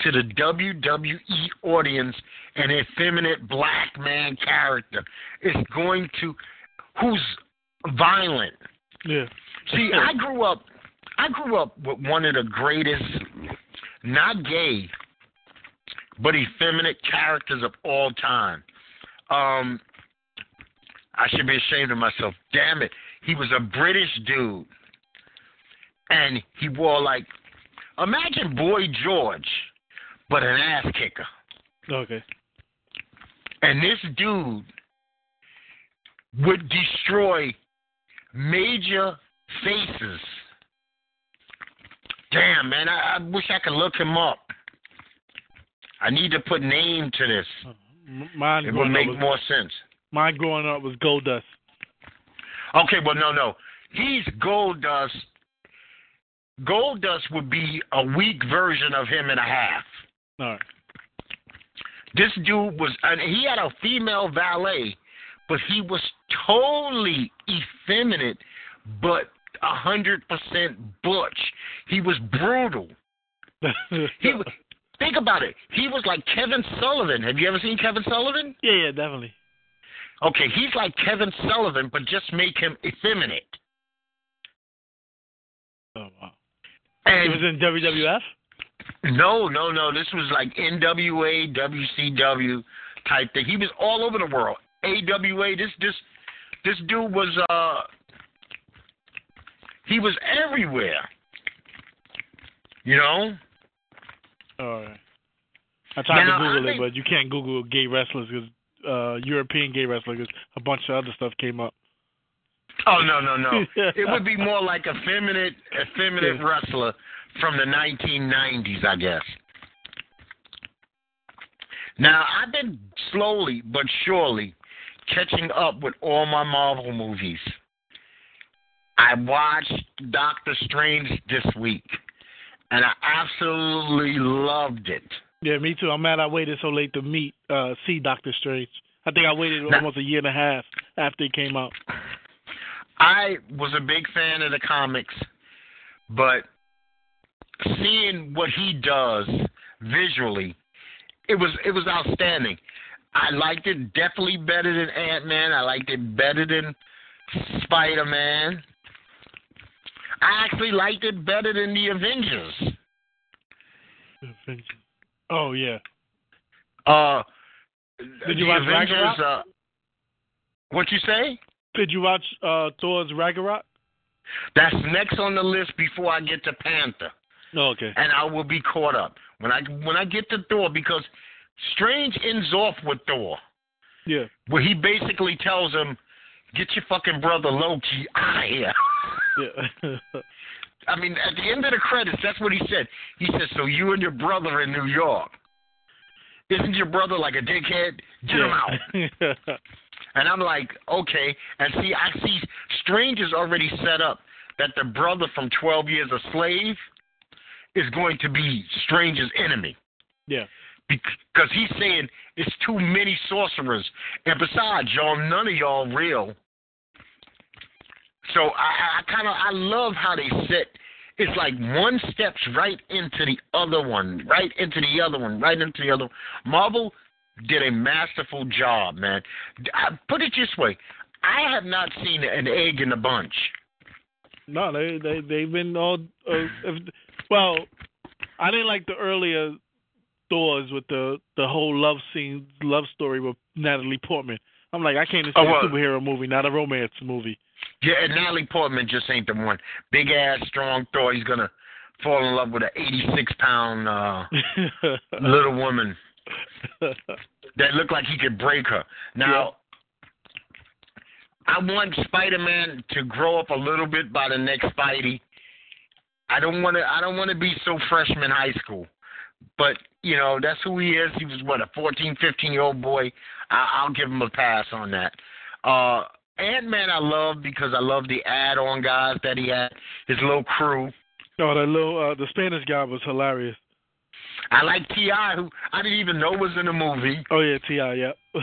to the WWE audience an effeminate black man character. It's going to who's violent. Yeah. See, I grew up I grew up with one of the greatest not gay but effeminate characters of all time. Um I should be ashamed of myself. Damn it. He was a British dude. And he wore like imagine Boy George but an ass kicker. Okay. And this dude would destroy major faces. Damn, man, I, I wish I could look him up. I need to put name to this. M- Mine It would make was, more sense. mine growing up was Gold Dust. Okay, well, no, no. He's Gold Dust. Gold Dust would be a weak version of him and a half. All right. This dude was, and he had a female valet, but he was totally effeminate, but a hundred percent butch. He was brutal. He was, think about it. He was like Kevin Sullivan. Have you ever seen Kevin Sullivan? yeah, yeah, definitely. Okay, he's like Kevin Sullivan, but just make him effeminate. Oh wow. It was in WWF. no, no, no. This was like NWA, WCW type thing. He was all over the world. AWA. This this this dude was uh he was everywhere. You know? All right. I tried Now, to I Google it, think- but you can't Google gay wrestlers because uh, European gay wrestlers. 'cause a bunch of other stuff came up. Oh no, no, no. it would be more like a feminine effeminate Yeah. wrestler from the 1990s, I guess. Now, I've been slowly but surely catching up with all my Marvel movies. I watched Doctor Strange this week, and I absolutely loved it. Yeah, me too. I'm mad I waited so late to meet uh see Doctor Strange. I think I waited Now- almost a year and a half after it came out. I was a big fan of the comics, but seeing what he does visually, it was it was outstanding. I liked it definitely better than Ant Man. I liked it better than Spider Man. I actually liked it better than the Avengers. Oh yeah. Uh, Did you the watch Avengers, Ragnarok? Uh, what you say? Did you watch uh Thor's Ragnarok? That's next on the list before I get to Panther. No, okay. and I will be caught up when I when I get to Thor because Strange ends off with Thor, Yeah. where he basically tells him, "Get your fucking brother Loki out of here." Yeah. I mean, at the end of the credits, that's what he said. He said, "So you and your brother in New York? Isn't your brother like a dickhead? Get him out." And I'm like, okay. And see, I see Strange is already set up that the brother from 12 Years a Slave is going to be Strange's enemy. yeah. Because he's saying it's too many sorcerers. And besides, y'all, none of y'all real. So I, I kind of I love how they set it's like one steps right into the other one, right into the other one, right into the other. One. Marvel did a masterful job, man. I, put it this way, I have not seen an egg in a bunch. No, they they they've been all. Uh, if, well, I didn't like the earlier Thors with the the whole love scene, love story with Natalie Portman. I'm like, I can't see Oh, well- a superhero movie, not a romance movie. Yeah, and Natalie Portman just ain't the one. Big ass, strong Thor. He's gonna fall in love with an 86 pound uh, little woman that looked like he could break her. Now, I want Spider Man to grow up a little bit by the next Spidey. I don't want to. I don't want to be so freshman high school. But you know, that's who he is. He was what a 14, 15 year old boy. I, I'll give him a pass on that. Uh, Ant Man, I love because I love the add-on guys that he had, his little crew. Oh, that little uh, the Spanish guy was hilarious. I like T.I., who I didn't even know was in the movie. Oh yeah, T.I., yeah.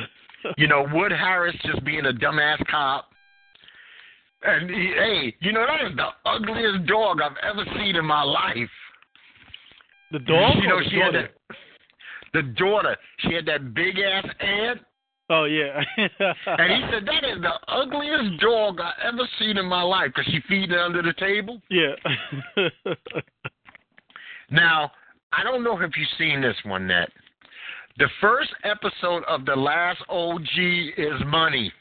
You know, Wood Harris just being a dumbass cop. And he, hey, you know that is the ugliest dog I've ever seen in my life. the dog. You know, she had that. The daughter, she had that big ass ant, Oh yeah. and he said that is the ugliest dog I ever seen in my life because she feeding it under the table. yeah. Now, I don't know if you've seen this one, Net. The first episode of The Last OG is Money.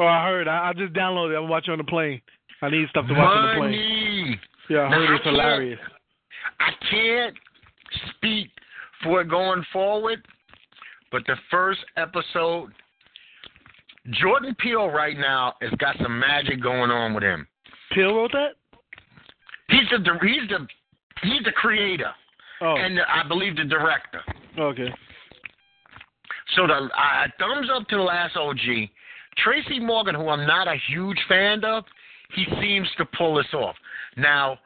oh, I heard. I, I just downloaded. it. I'm watching on the plane. I need stuff to watch on the plane. Money. Yeah, I Now, heard I it's can't- hilarious. I can't speak for it going forward, but the first episode, Jordan Peele right now has got some magic going on with him. Peele wrote that. He's the he's the he's the creator Oh, and the, I believe the director. okay. So the uh, thumbs up to the last OG. Tracy Morgan, who I'm not a huge fan of, he seems to pull this off. Now,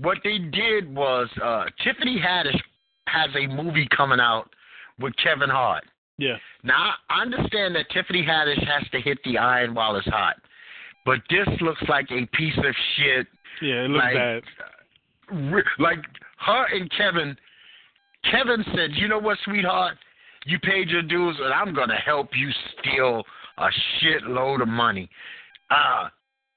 what they did was uh, Tiffany Haddish has a movie coming out with Kevin Hart. Yeah. Now, I understand that Tiffany Haddish has to hit the iron while it's hot, but this looks like a piece of shit. Yeah, it looks Like, bad. Re- Like her and Kevin. Kevin said, "You know what, sweetheart? You paid your dues, and I'm gonna help you steal a shitload of money." Uh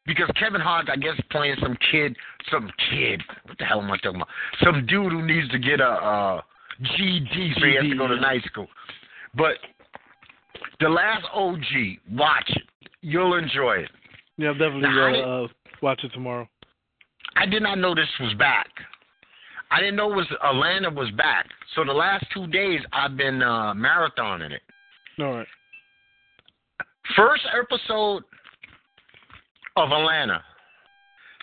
because Kevin Hart, I guess, playing some kid, some kid. What the hell am I talking about? Some dude who needs to get a uh, GED, so he has to go to night school. But the last OG, watch it. You'll enjoy it. Yeah, definitely uh, watch it tomorrow. I did not know this was back. I didn't know it was Atlanta was back. So the last two days I've been uh marathoning it. All right. First episode of Atlanta,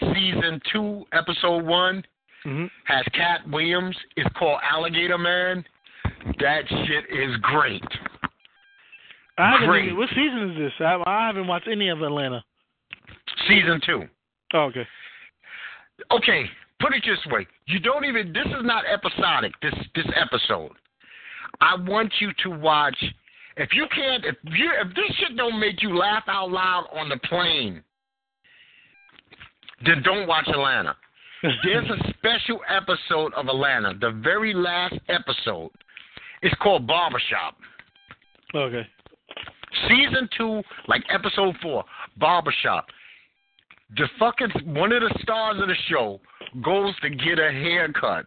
season two, episode one, hmm has Katt Williams. It's called Alligator Man. That shit is great. I haven't Great. even, what season is this? I, I haven't watched any of Atlanta. Season two. Oh, okay. Okay, put it this way. You don't even this is not episodic, this this episode. I want you to watch if you can't if you if this shit don't make you laugh out loud on the plane, then don't watch Atlanta. There's a special episode of Atlanta, the very last episode. It's called Barbershop. okay. Season two, like episode four, Barbershop. The fucking one of the stars of the show goes to get a haircut,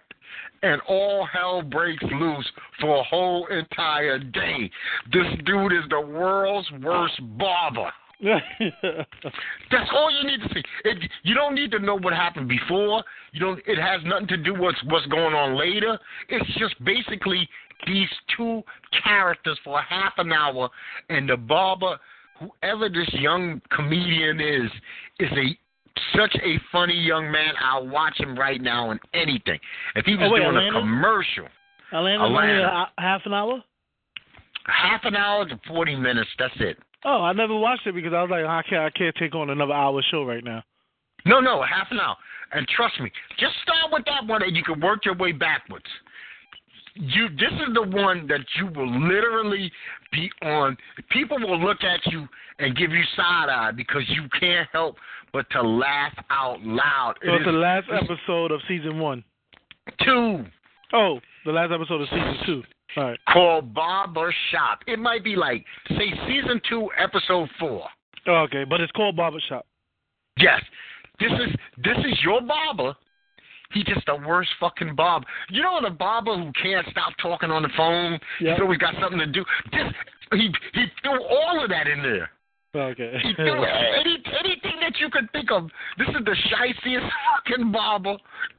and all hell breaks loose for a whole entire day. This dude is the world's worst barber. That's all you need to see. It, you don't need to know what happened before. You don't. It has nothing to do with what's going on later. It's just basically these two characters for half an hour, and the barber, whoever this young comedian is, is a such a funny young man. I'll watch him right now in anything. If he was Oh, wait, doing Atlanta? a commercial, Atlanta's only a, Atlanta. a half an hour. half an hour to forty minutes. That's it. Oh, I never watched it because I was like, I can't, I can't take on another hour show right now. No, no, half an hour. And trust me, just start with that one and you can work your way backwards. You this is the one that you will literally be on. People will look at you and give you side eye because you can't help but to laugh out loud. So It it's the is last episode of season one. two Oh, the last episode of season two. All right. called Barber Shop. It might be like say season two, episode four. Oh, okay, but it's called Barbershop. Yes, this is this is your barber. He just the worst fucking barber. You know the barber who can't stop talking on the phone. Yep. He's always got something to do. This he he threw all of that in there. Okay. He threw any, anything that you could think of. This is the shiciest fucking barber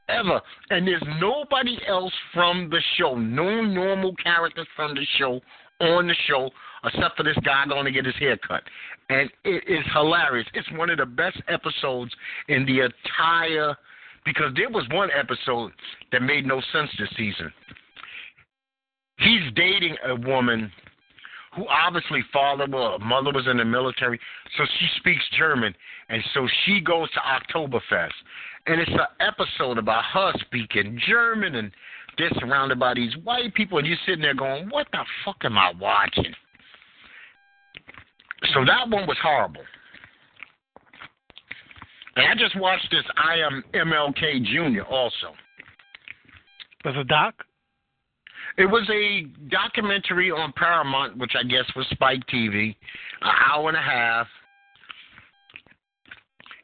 ever. And there's nobody else from the show, no normal characters from the show on the show, except for this guy going to get his hair cut. And it is hilarious. It's one of the best episodes in the entire. Because there was one episode that made no sense this season. He's dating a woman who obviously father or mother was in the military, so she speaks German, and so she goes to Oktoberfest, and it's an episode about her speaking German, and they're surrounded by these white people, and you're sitting there going, "What the fuck am I watching?" So that one was horrible. And I just watched this I Am MLK Jr. also. Was a doc. It was a documentary on Paramount, which I guess was Spike TV, an hour and a half.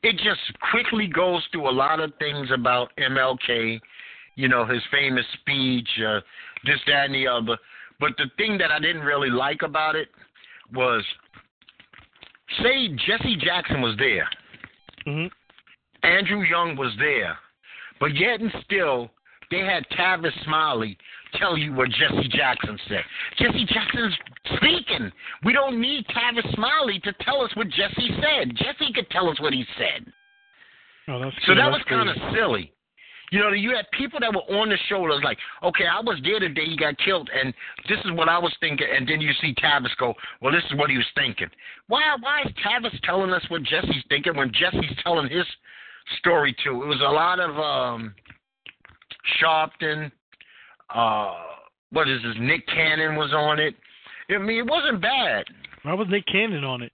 It just quickly goes through a lot of things about MLK, you know, his famous speech, uh, this, that, and the other. But the thing that I didn't really like about it was, say Jesse Jackson was there, hmm Andrew Young was there, but yet and still they had Tavis Smiley tell you what Jesse Jackson said. Jesse Jackson's speaking. We don't need Tavis Smiley to tell us what Jesse said. Jesse could tell us what he said. Oh, that's So that That's was kind of silly. You know, you had people that were on the show that was like, okay, I was there the day he got killed, and this is what I was thinking. And then you see Tavis go, well, this is what he was thinking. Why, why is Tavis telling us what Jesse's thinking when Jesse's telling his story too? It was a lot of um, Sharpton. Uh, what is this? Nick Cannon was on it. I mean, it wasn't bad. Why was Nick Cannon on it?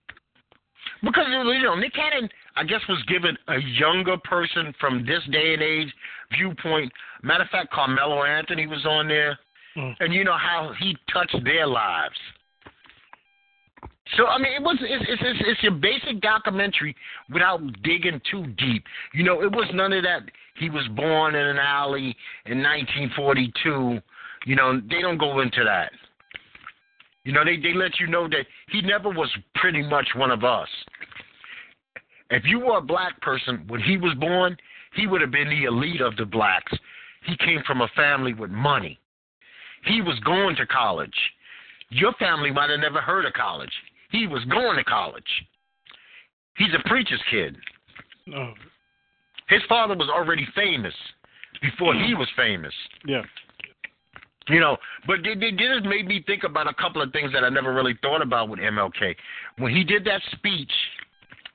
Because you know, Nick Cannon, I guess, was given a younger person from this day and age viewpoint. Matter of fact, Carmelo Anthony was on there, Mm. and you know how he touched their lives. So I mean, it was it's it's it's, it's your basic documentary without digging too deep. You know, it was none of that. He was born in an alley in 1942. You know, they don't go into that. You know, they they let you know that he never was pretty much one of us. If you were a black person when he was born, he would have been the elite of the blacks. He came from a family with money. He was going to college. Your family might have never heard of college. He was going to college. He's a preacher's kid. Oh, His father was already famous before he was famous. yeah. You know, but they, they just made me think about a couple of things that I never really thought about with MLK. When he did that speech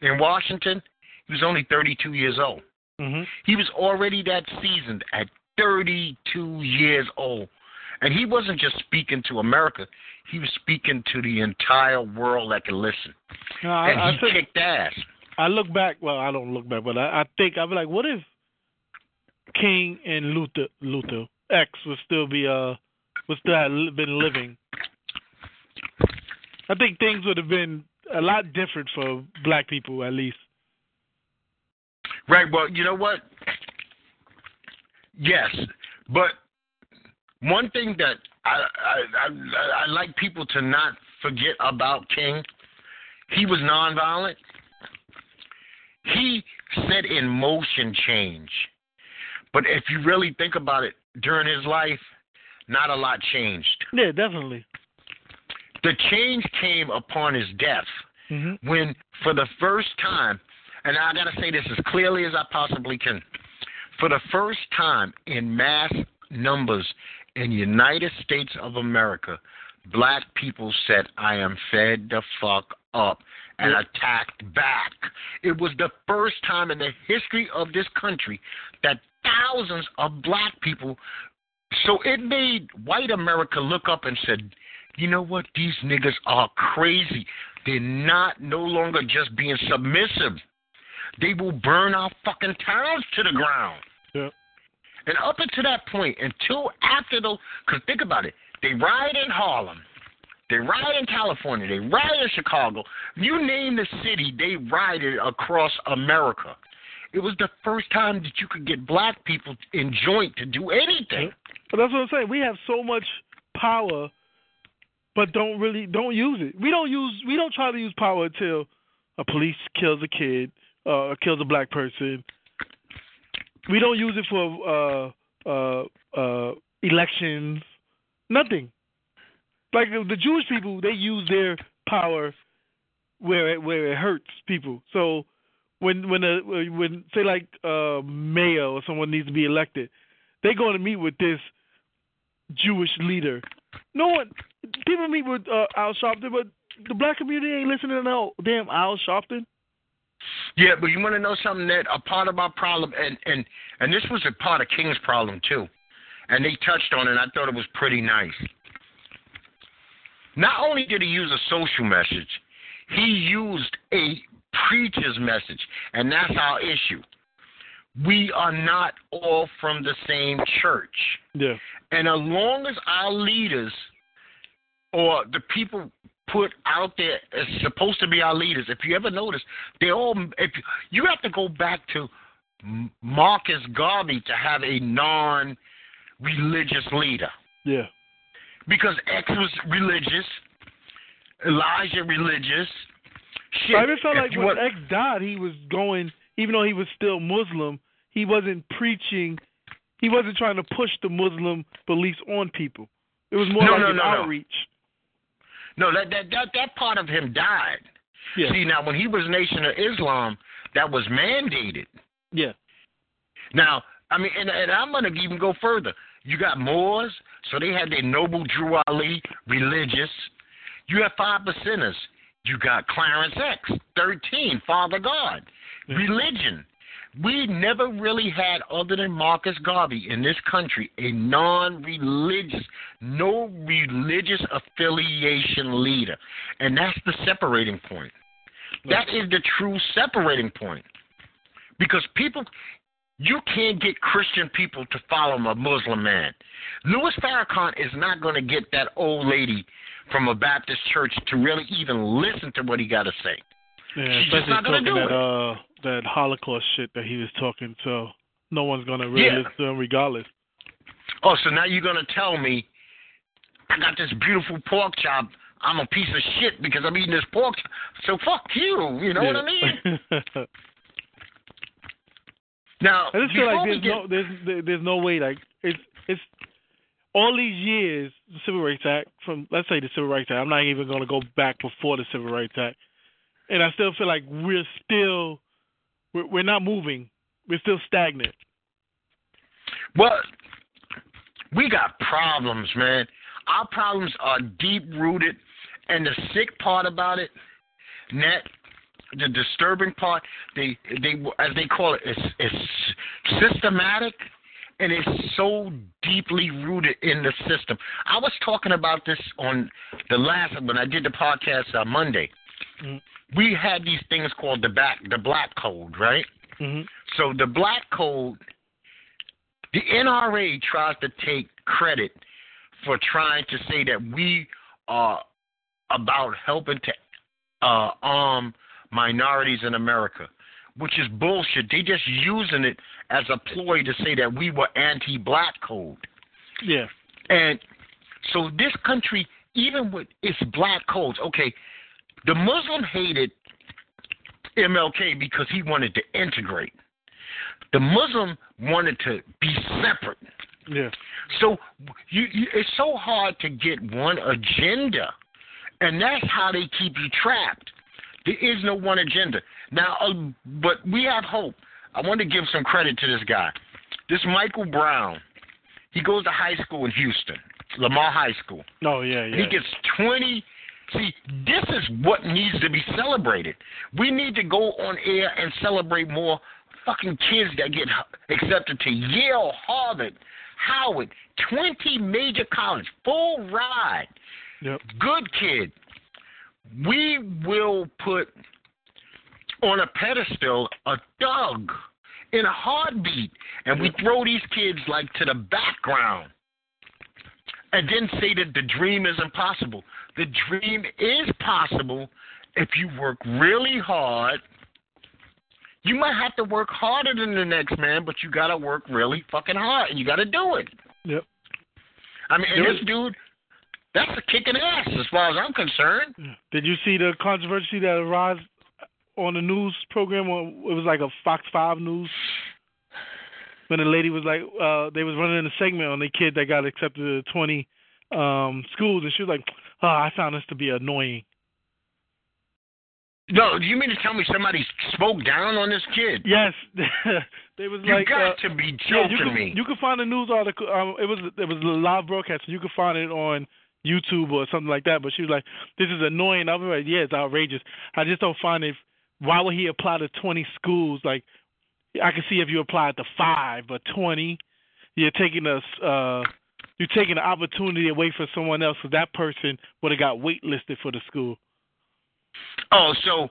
in Washington, he was only 32 years old. hmm He was already that seasoned at 32 years old. And he wasn't just speaking to America, he was speaking to the entire world that could listen. No, I, and I, he think, kicked ass. I look back. Well, I don't look back, but I, I think I'd be like, what if King and Luther, Luther X would still be uh would still have been living? I think things would have been a lot different for black people, at least. Right. Well, you know what? Yes, but one thing that I I, I I like people to not forget about King, he was nonviolent. He set in motion change, but if you really think about it, during his life, not a lot changed. Yeah, definitely. The change came upon his death hmm when for the first time, and I got to say this as clearly as I possibly can, for the first time in mass numbers in United States of America, black people said, I am fed the fuck up and attacked back. It was the first time in the history of this country that thousands of black people So it made white America look up and said, you know what? These niggas are crazy. They're not no longer just being submissive. They will burn our fucking towns to the ground. Yeah. And up until that point, until after the, because think about it, they ride in Harlem, they ride in California, they ride in Chicago. You name the city, they ride it across America. It was the first time that you could get black people in joint to do anything. But that's what I'm saying. We have so much power, but don't really don't use it. We don't use we don't try to use power until a police kills a kid, uh, kills a black person. We don't use it for uh, uh, uh, elections. Nothing. Like the Jewish people, they use their power where it, where it hurts people. So when when a when say like a mayor or someone needs to be elected, they go to meet with this Jewish leader. No one people meet with uh, Al Sharpton, but the black community ain't listening to no damn Al Sharpton. Yeah, but you want to know something that a part of our problem, and and and this was a part of King's problem too, and they touched on it. and I thought it was pretty nice. Not only did he use a social message, he used a preacher's message, and that's our issue. We are not all from the same church. Yeah. And as long as our leaders or the people put out there as supposed to be our leaders, if you ever notice, they all if you have to go back to Marcus Garvey to have a non-religious leader. Yeah. Because X was religious, Elijah religious. Shit. I just felt if like when X died, he was going, even though he was still Muslim, he wasn't preaching. He wasn't trying to push the Muslim beliefs on people. It was more No, like no, an no. outreach. No, that that that that part of him died. Yeah. See, now when he was Nation of Islam, that was mandated. Yeah. Now, I mean, and, and I'm going to even go further. You got Moors, so they had their noble Drew Ali, religious. You have five percenters. You got Clarence X, 13, Father God, Yeah. religion. We never really had, other than Marcus Garvey in this country, a non religious, no religious affiliation leader. And that's the separating point. That is the true separating point. Because people, you can't get Christian people to follow a Muslim man. Louis Farrakhan is not going to get that old lady from a Baptist church to really even listen to what he got to say. Yeah, She's just especially not gonna talking do that it. uh that Holocaust shit that he was talking. So no one's gonna really Yeah. listen to him regardless. Oh, so now you're going to tell me I got this beautiful pork chop. I'm a piece of shit because I'm eating this pork chop. So fuck you. You know what I mean? Now, I just feel like there's get, no there's there's no way like it's it's all these years the Civil Rights Act from let's say the Civil Rights Act. I'm not even going to go back before the Civil Rights Act, and I still feel like we're still we're, we're not moving. We're still stagnant. Well, we got problems, man. Our problems are deep rooted, and the sick part about it, net, the disturbing part, they they as they call it, it's, it's systematic, and it's so deeply rooted in the system. I was talking about this on the last when I did the podcast on Monday. Mhm. We had these things called the back the black code, right? hmm So the black code, the NRA tries to take credit for trying to say that we are about helping to uh, arm minorities in America, which is bullshit. They just using it as a ploy to say that we were anti-black code. Yeah. And so this country, even with its black codes, okay, the Muslim hated MLK because he wanted to integrate. The Muslim wanted to be separate. Yeah. So you, you, it's so hard to get one agenda, and that's how they keep you trapped. There is no one agenda. Now, uh, but we have hope. I want to give some credit to this guy. This Michael Brown. He goes to high school in Houston, Lamar High School. Oh yeah. Yeah. He gets 20. See, this is what needs to be celebrated. We need to go on air and celebrate more fucking kids that get accepted to Yale, Harvard, Howard, 20 major colleges, full ride. Yep. Good kid. We will put on a pedestal a thug in a heartbeat, and we throw these kids like to the background, and then say that the dream is impossible. The dream is possible if you work really hard. You might have to work harder than the next man, but you gotta work really fucking hard, and you gotta do it. Yep. I mean, and this dude, that's a kicking ass as far as I'm concerned. Did you see the controversy that arose on the news program? It was like a Fox Five News when the lady was like, uh, they was running a segment on the kid that got accepted to 20 um, schools, and she was like, "Oh, I found this to be annoying." No, do you mean to tell me somebody spoke down on this kid? Yes, they was You like, got uh, to be yeah, joking you can, me. You can find the news article. Um, it was it was a live broadcast. So you can find it on YouTube or something like that. But she was like, "This is annoying." I was like, "Yeah, it's outrageous." I just don't find it. Why would he apply to twenty schools? Like, I can see if you applied to five, but twenty, you're taking us. Uh, you're taking the opportunity away from someone else, so that person would have got waitlisted for the school. Oh, so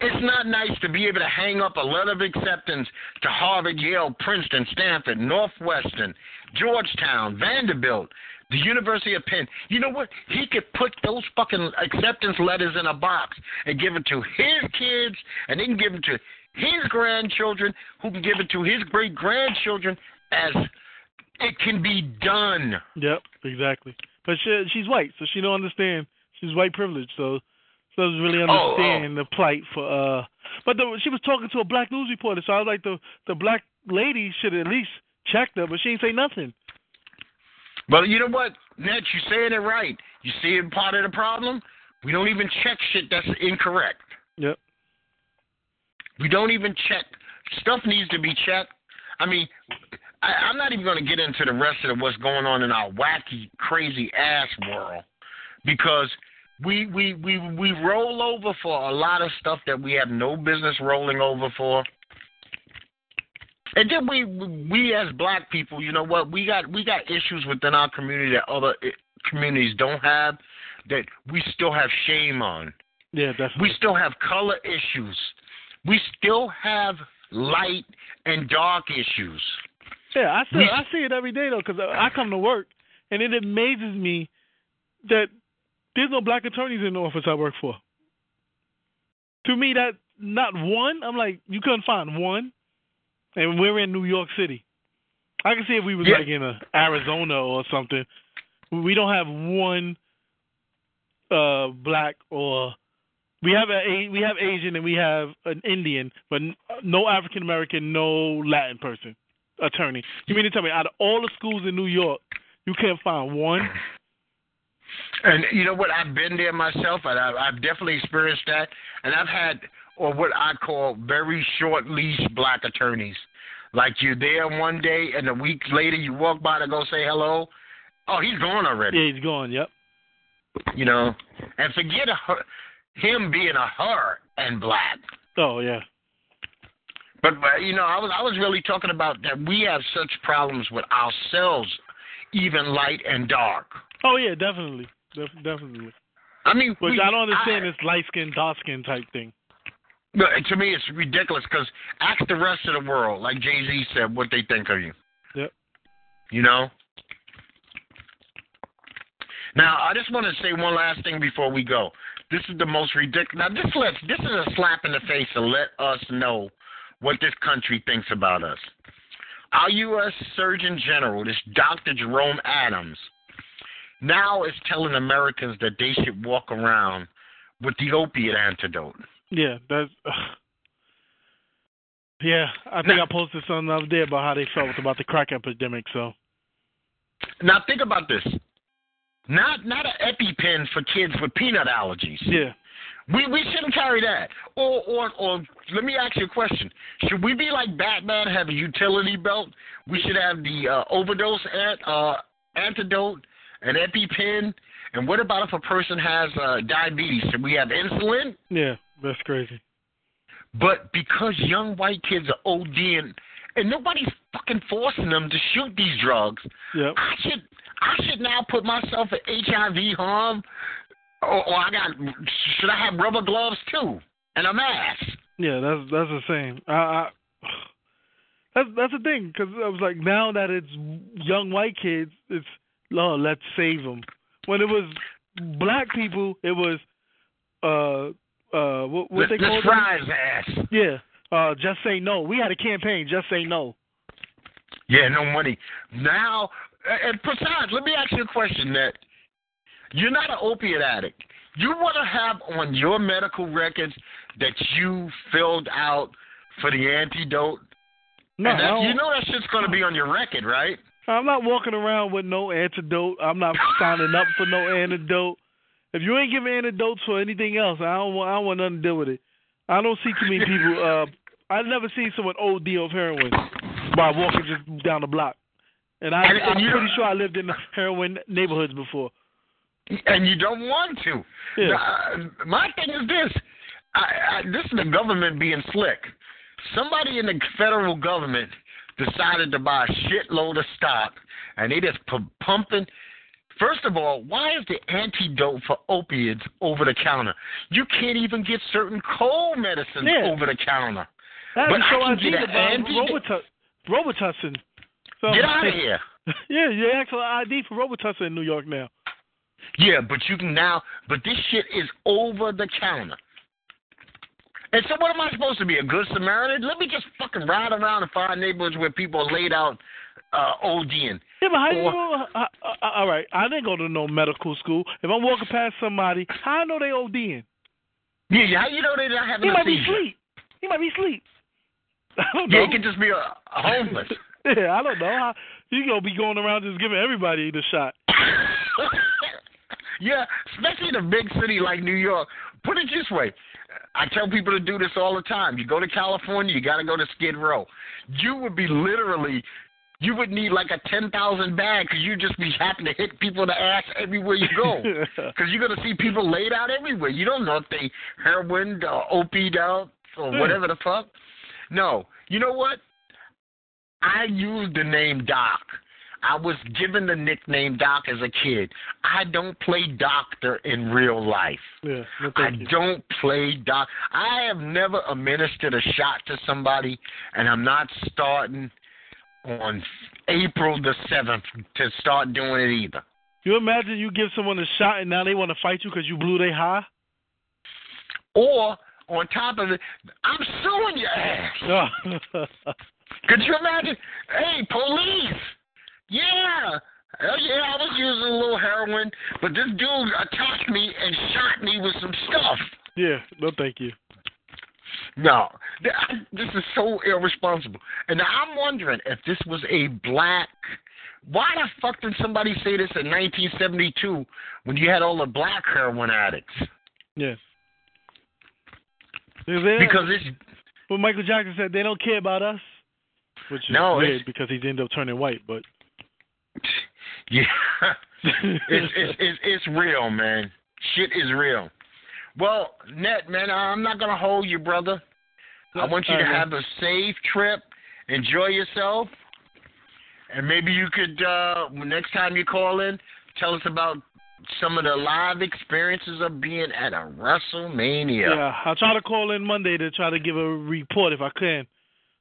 it's not nice to be able to hang up a letter of acceptance to Harvard, Yale, Princeton, Stanford, Northwestern, Georgetown, Vanderbilt, the University of Penn. You know what? He could put those fucking acceptance letters in a box and give it to his kids, and then give it to his grandchildren, who can give it to his great grandchildren as it can be done. Yep, exactly. But she she's white, so she don't understand. She's white privilege, so so doesn't really Oh, oh. understand the plight for. uh But the, she was talking to a black news reporter, so I was like, the the black lady should at least check her, but she ain't say nothing. But you know what, Ned, you're saying it right. You see it part of the problem? We don't even check shit that's incorrect. Yep. We don't even check. Stuff needs to be checked. I mean, I, I'm not even going to get into the rest of what's going on in our wacky, crazy ass world because we we we we roll over for a lot of stuff that we have no business rolling over for. And then we we as black people, you know what? We got we got issues within our community that other eh, communities don't have that we still have shame on. Yeah, definitely. We still have color issues. We still have light and dark issues. Yeah, I see. I see it every day though, because I come to work, and it amazes me that there's no black attorneys in the office I work for. To me, that not one. I'm like, you couldn't find one, and we're in New York City. I can see if we was Yeah. like in a Arizona or something. We don't have one uh black or we have a A- we have Asian and we have an Indian, but no African American, no Latin person attorney. You mean to tell me out of all the schools in New York, you can't find one? And you know what? I've been there myself, and I've, I've definitely experienced that. And I've had, or what I call, very short leash black attorneys. Like you're there one day, and a week later you walk by to go say hello. Oh, he's gone already. Yeah, he's gone. Yep. You know, and forget a, him being a her and black. Oh yeah. But, but you know, I was I was really talking about that we have such problems with ourselves, even light and dark. Oh yeah, definitely, Def- definitely. I mean, Which we, I don't understand I- this light skin, dark skin type thing. To me, it's ridiculous because ask the rest of the world, like Jay Z said, what they think of you. Yep. You know. Now, I just want to say one last thing before we go. This is the most ridiculous. Now, this lets this is a slap in the face to let us know what this country thinks about us. Our U.S. Surgeon General, this Dr. Jerome Adams, now is telling Americans that they should walk around with the opiate antidote. Yeah, that's. yeah, I think Now- I posted something the other day about how they felt about the crack epidemic. So Now think about this. Not not an EpiPen for kids with peanut allergies. yeah, We we shouldn't carry that. Or or or let me ask you a question. Should we be like Batman, have a utility belt? We should have the uh, overdose ant, uh, antidote, an EpiPen. And what about if a person has uh, diabetes? Should we have insulin? yeah, that's crazy. But because young white kids are ODing and nobody's fucking forcing them to shoot these drugs. Yep. I should I should now put myself at HIV harm, or, or I got should I have rubber gloves too and a mask? Yeah, that's that's the same. I, I that's that's the thing because I was like, now that it's young white kids, it's oh, let's save them. When it was black people, it was uh uh what what they fry his ass. Yeah, uh, just say no. We had a campaign, just say no. Yeah, no money. Now, and besides, let me ask you a question, That You're not an opiate addict. You want to have on your medical records that you filled out for the antidote? No, and that, you know that shit's going to be on your record, right? I'm not walking around with no antidote. I'm not signing up for no antidote. If you ain't giving antidotes for anything else, I don't want I don't want nothing to do with it. I don't see too many people. Uh, I've never seen someone OD of heroin by walking just down the block. And I, And- and I'm pretty sure I lived in heroin neighborhoods before. And you don't want to. Yeah. Now, uh, my thing is this: I, I, this is the government being slick. Somebody in the federal government decided to buy a shitload of stock, and they just pu- pumping. First of all, why is the antidote for opiates over the counter? You can't even get certain cold medicines Yeah. over the counter. That But is I can I get an antidote. Robitussin. So, Get out of here. Yeah, you ask for ID for Robitussin in New York now. Yeah, but you can now, but this shit is over the counter. And so, what am I supposed to be, a good Samaritan? Let me just fucking ride around and find neighborhoods where people are laid out uh, ODing. Yeah, but how you know? Uh, uh, uh, all right, I didn't go to no medical school. If I'm walking past somebody, how I know they ODing? Yeah, yeah, how you know they're not having He might be asleep. He might be asleep. I don't know. Yeah, he could just be a, a homeless. yeah, I don't know. How, you gonna be going around just giving everybody the shot? yeah, especially in a big city like New York. Put it this way. I tell people to do this all the time. You go to California, you got to go to Skid Row. You would be literally, you would need like a 10,000 bag because you just be happen to hit people in the ass everywhere you go. Because you're going to see people laid out everywhere. You don't know if they heroin uh, or OP'd out or whatever the fuck. No. You know what? I use the name Doc. I was given the nickname Doc as a kid. I don't play doctor in real life. yeah, no, I you. don't play doc. I have never administered a shot to somebody, and I'm not starting on April the seventh to start doing it either. You imagine you give someone a shot and now they want to fight you because you blew their high? Or on top of it, I'm suing your ass. Could you imagine? Hey, police! Yeah, hell yeah, I was using a little heroin, but this dude attacked me and shot me with some stuff. yeah, no, thank you. No, this is so irresponsible. And I'm wondering if this was a black. Why the fuck did somebody say this in 1972 when you had all the black heroin addicts? Yeah. Because it's Well, Michael Jackson said they don't care about us, which is No, weird because he ended up turning white. But yeah, it's, it's it's it's real, man. Shit is real. Well, Net, man, I'm not gonna hold you, brother. I want you to have a safe trip. Enjoy yourself. And maybe you could, uh, next time you call in, tell us about some of the live experiences of being at a WrestleMania. yeah, I'll try to call in Monday to try to give a report if I can.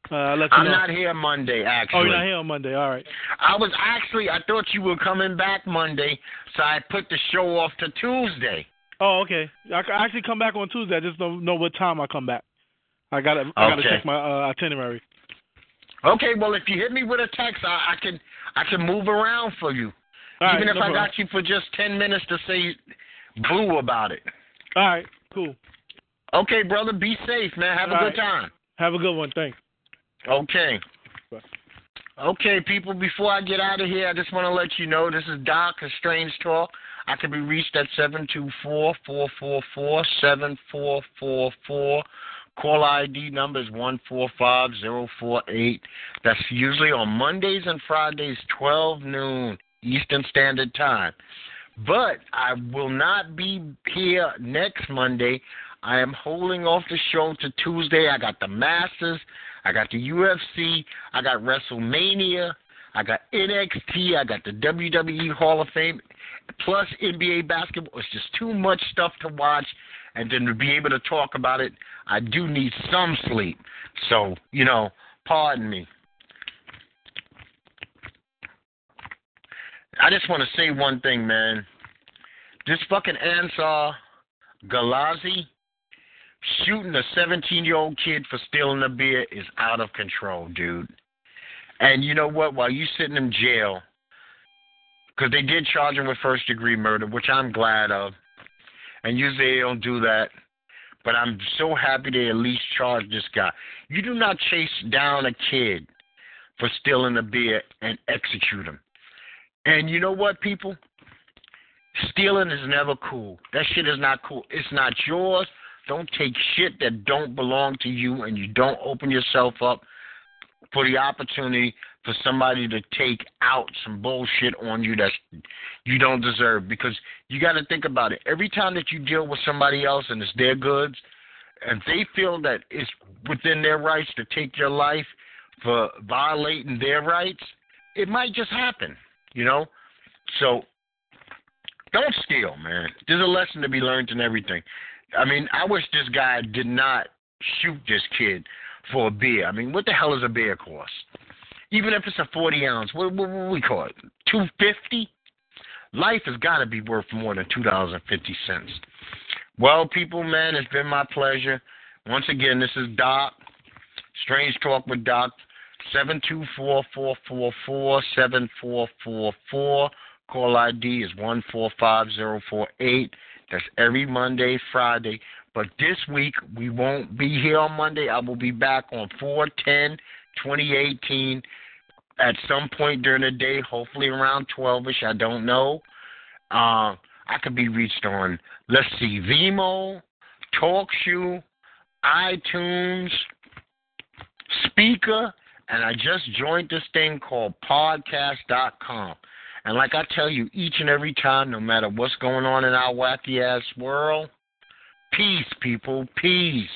Uh, I'll let you I'm know. not here Monday, actually. oh, you're not here on Monday. All right. I was actually, I thought you were coming back Monday, so I put the show off to Tuesday. Oh, okay. I can actually come back on Tuesday. I just don't know what time I come back. I gotta I gotta Okay. check my uh, itinerary. Okay, well, if you hit me with a text, I, I can I can move around for you. All right, Even if no I problem. got you for just 10 minutes to say boo about it. All right, cool. Okay, brother, be safe, man. Have a good right. time. Have a good one. Thanks. Okay. Okay, people, before I get out of here, I just want to let you know this is Doc of Strange Talk. I can be reached at 724-444-7444. Call ID number is 145048. That's usually on Mondays and Fridays, 12 noon Eastern Standard Time. But I will not be here next Monday. I am holding off the show to Tuesday. I got the Masters. I got the UFC. I got WrestleMania. I got NXT. I got the WWE Hall of Fame. Plus NBA basketball. It's just too much stuff to watch. And then to be able to talk about it, I do need some sleep. So, you know, pardon me. I just want to say one thing, man. This fucking Anwar Ghazali shooting a 17 year old kid for stealing a beer is out of control, dude. And you know what? While you sitting in jail, because they did charge him with first degree murder, which I'm glad of. And usually they don't do that. But I'm so happy they at least charged this guy. You do not chase down a kid for stealing a beer and execute him. And you know what, people? Stealing is never cool. That shit is not cool. It's not yours. Don't take shit that don't belong to you and you don't open yourself up for the opportunity for somebody to take out some bullshit on you that you don't deserve because you got to think about it. Every time that you deal with somebody else and it's their goods, and they feel that it's within their rights to take your life for violating their rights, it might just happen, you know? So don't steal, man. There's a lesson to be learned in everything. I mean, I wish this guy did not shoot this kid for a beer. I mean, what the hell is a beer cost? Even if it's a 40 ounce, what, what, what we call it? 250 Life has got to be worth more than $2.50. Well, people, man, it's been my pleasure. Once again, this is Doc. Strange Talk with Doc. seven two four four four four seven four four four. Call ID is 145048. That's every Monday, Friday. But this week we won't be here on Monday. I will be back on 410 2018 at some point during the day, hopefully around 12ish. I don't know. Uh, I could be reached on, let's see, Vimeo, TalkShoe, iTunes, Speaker, and I just joined this thing called podcast.com. And like I tell you each and every time, no matter what's going on in our wacky ass world, peace, people, peace.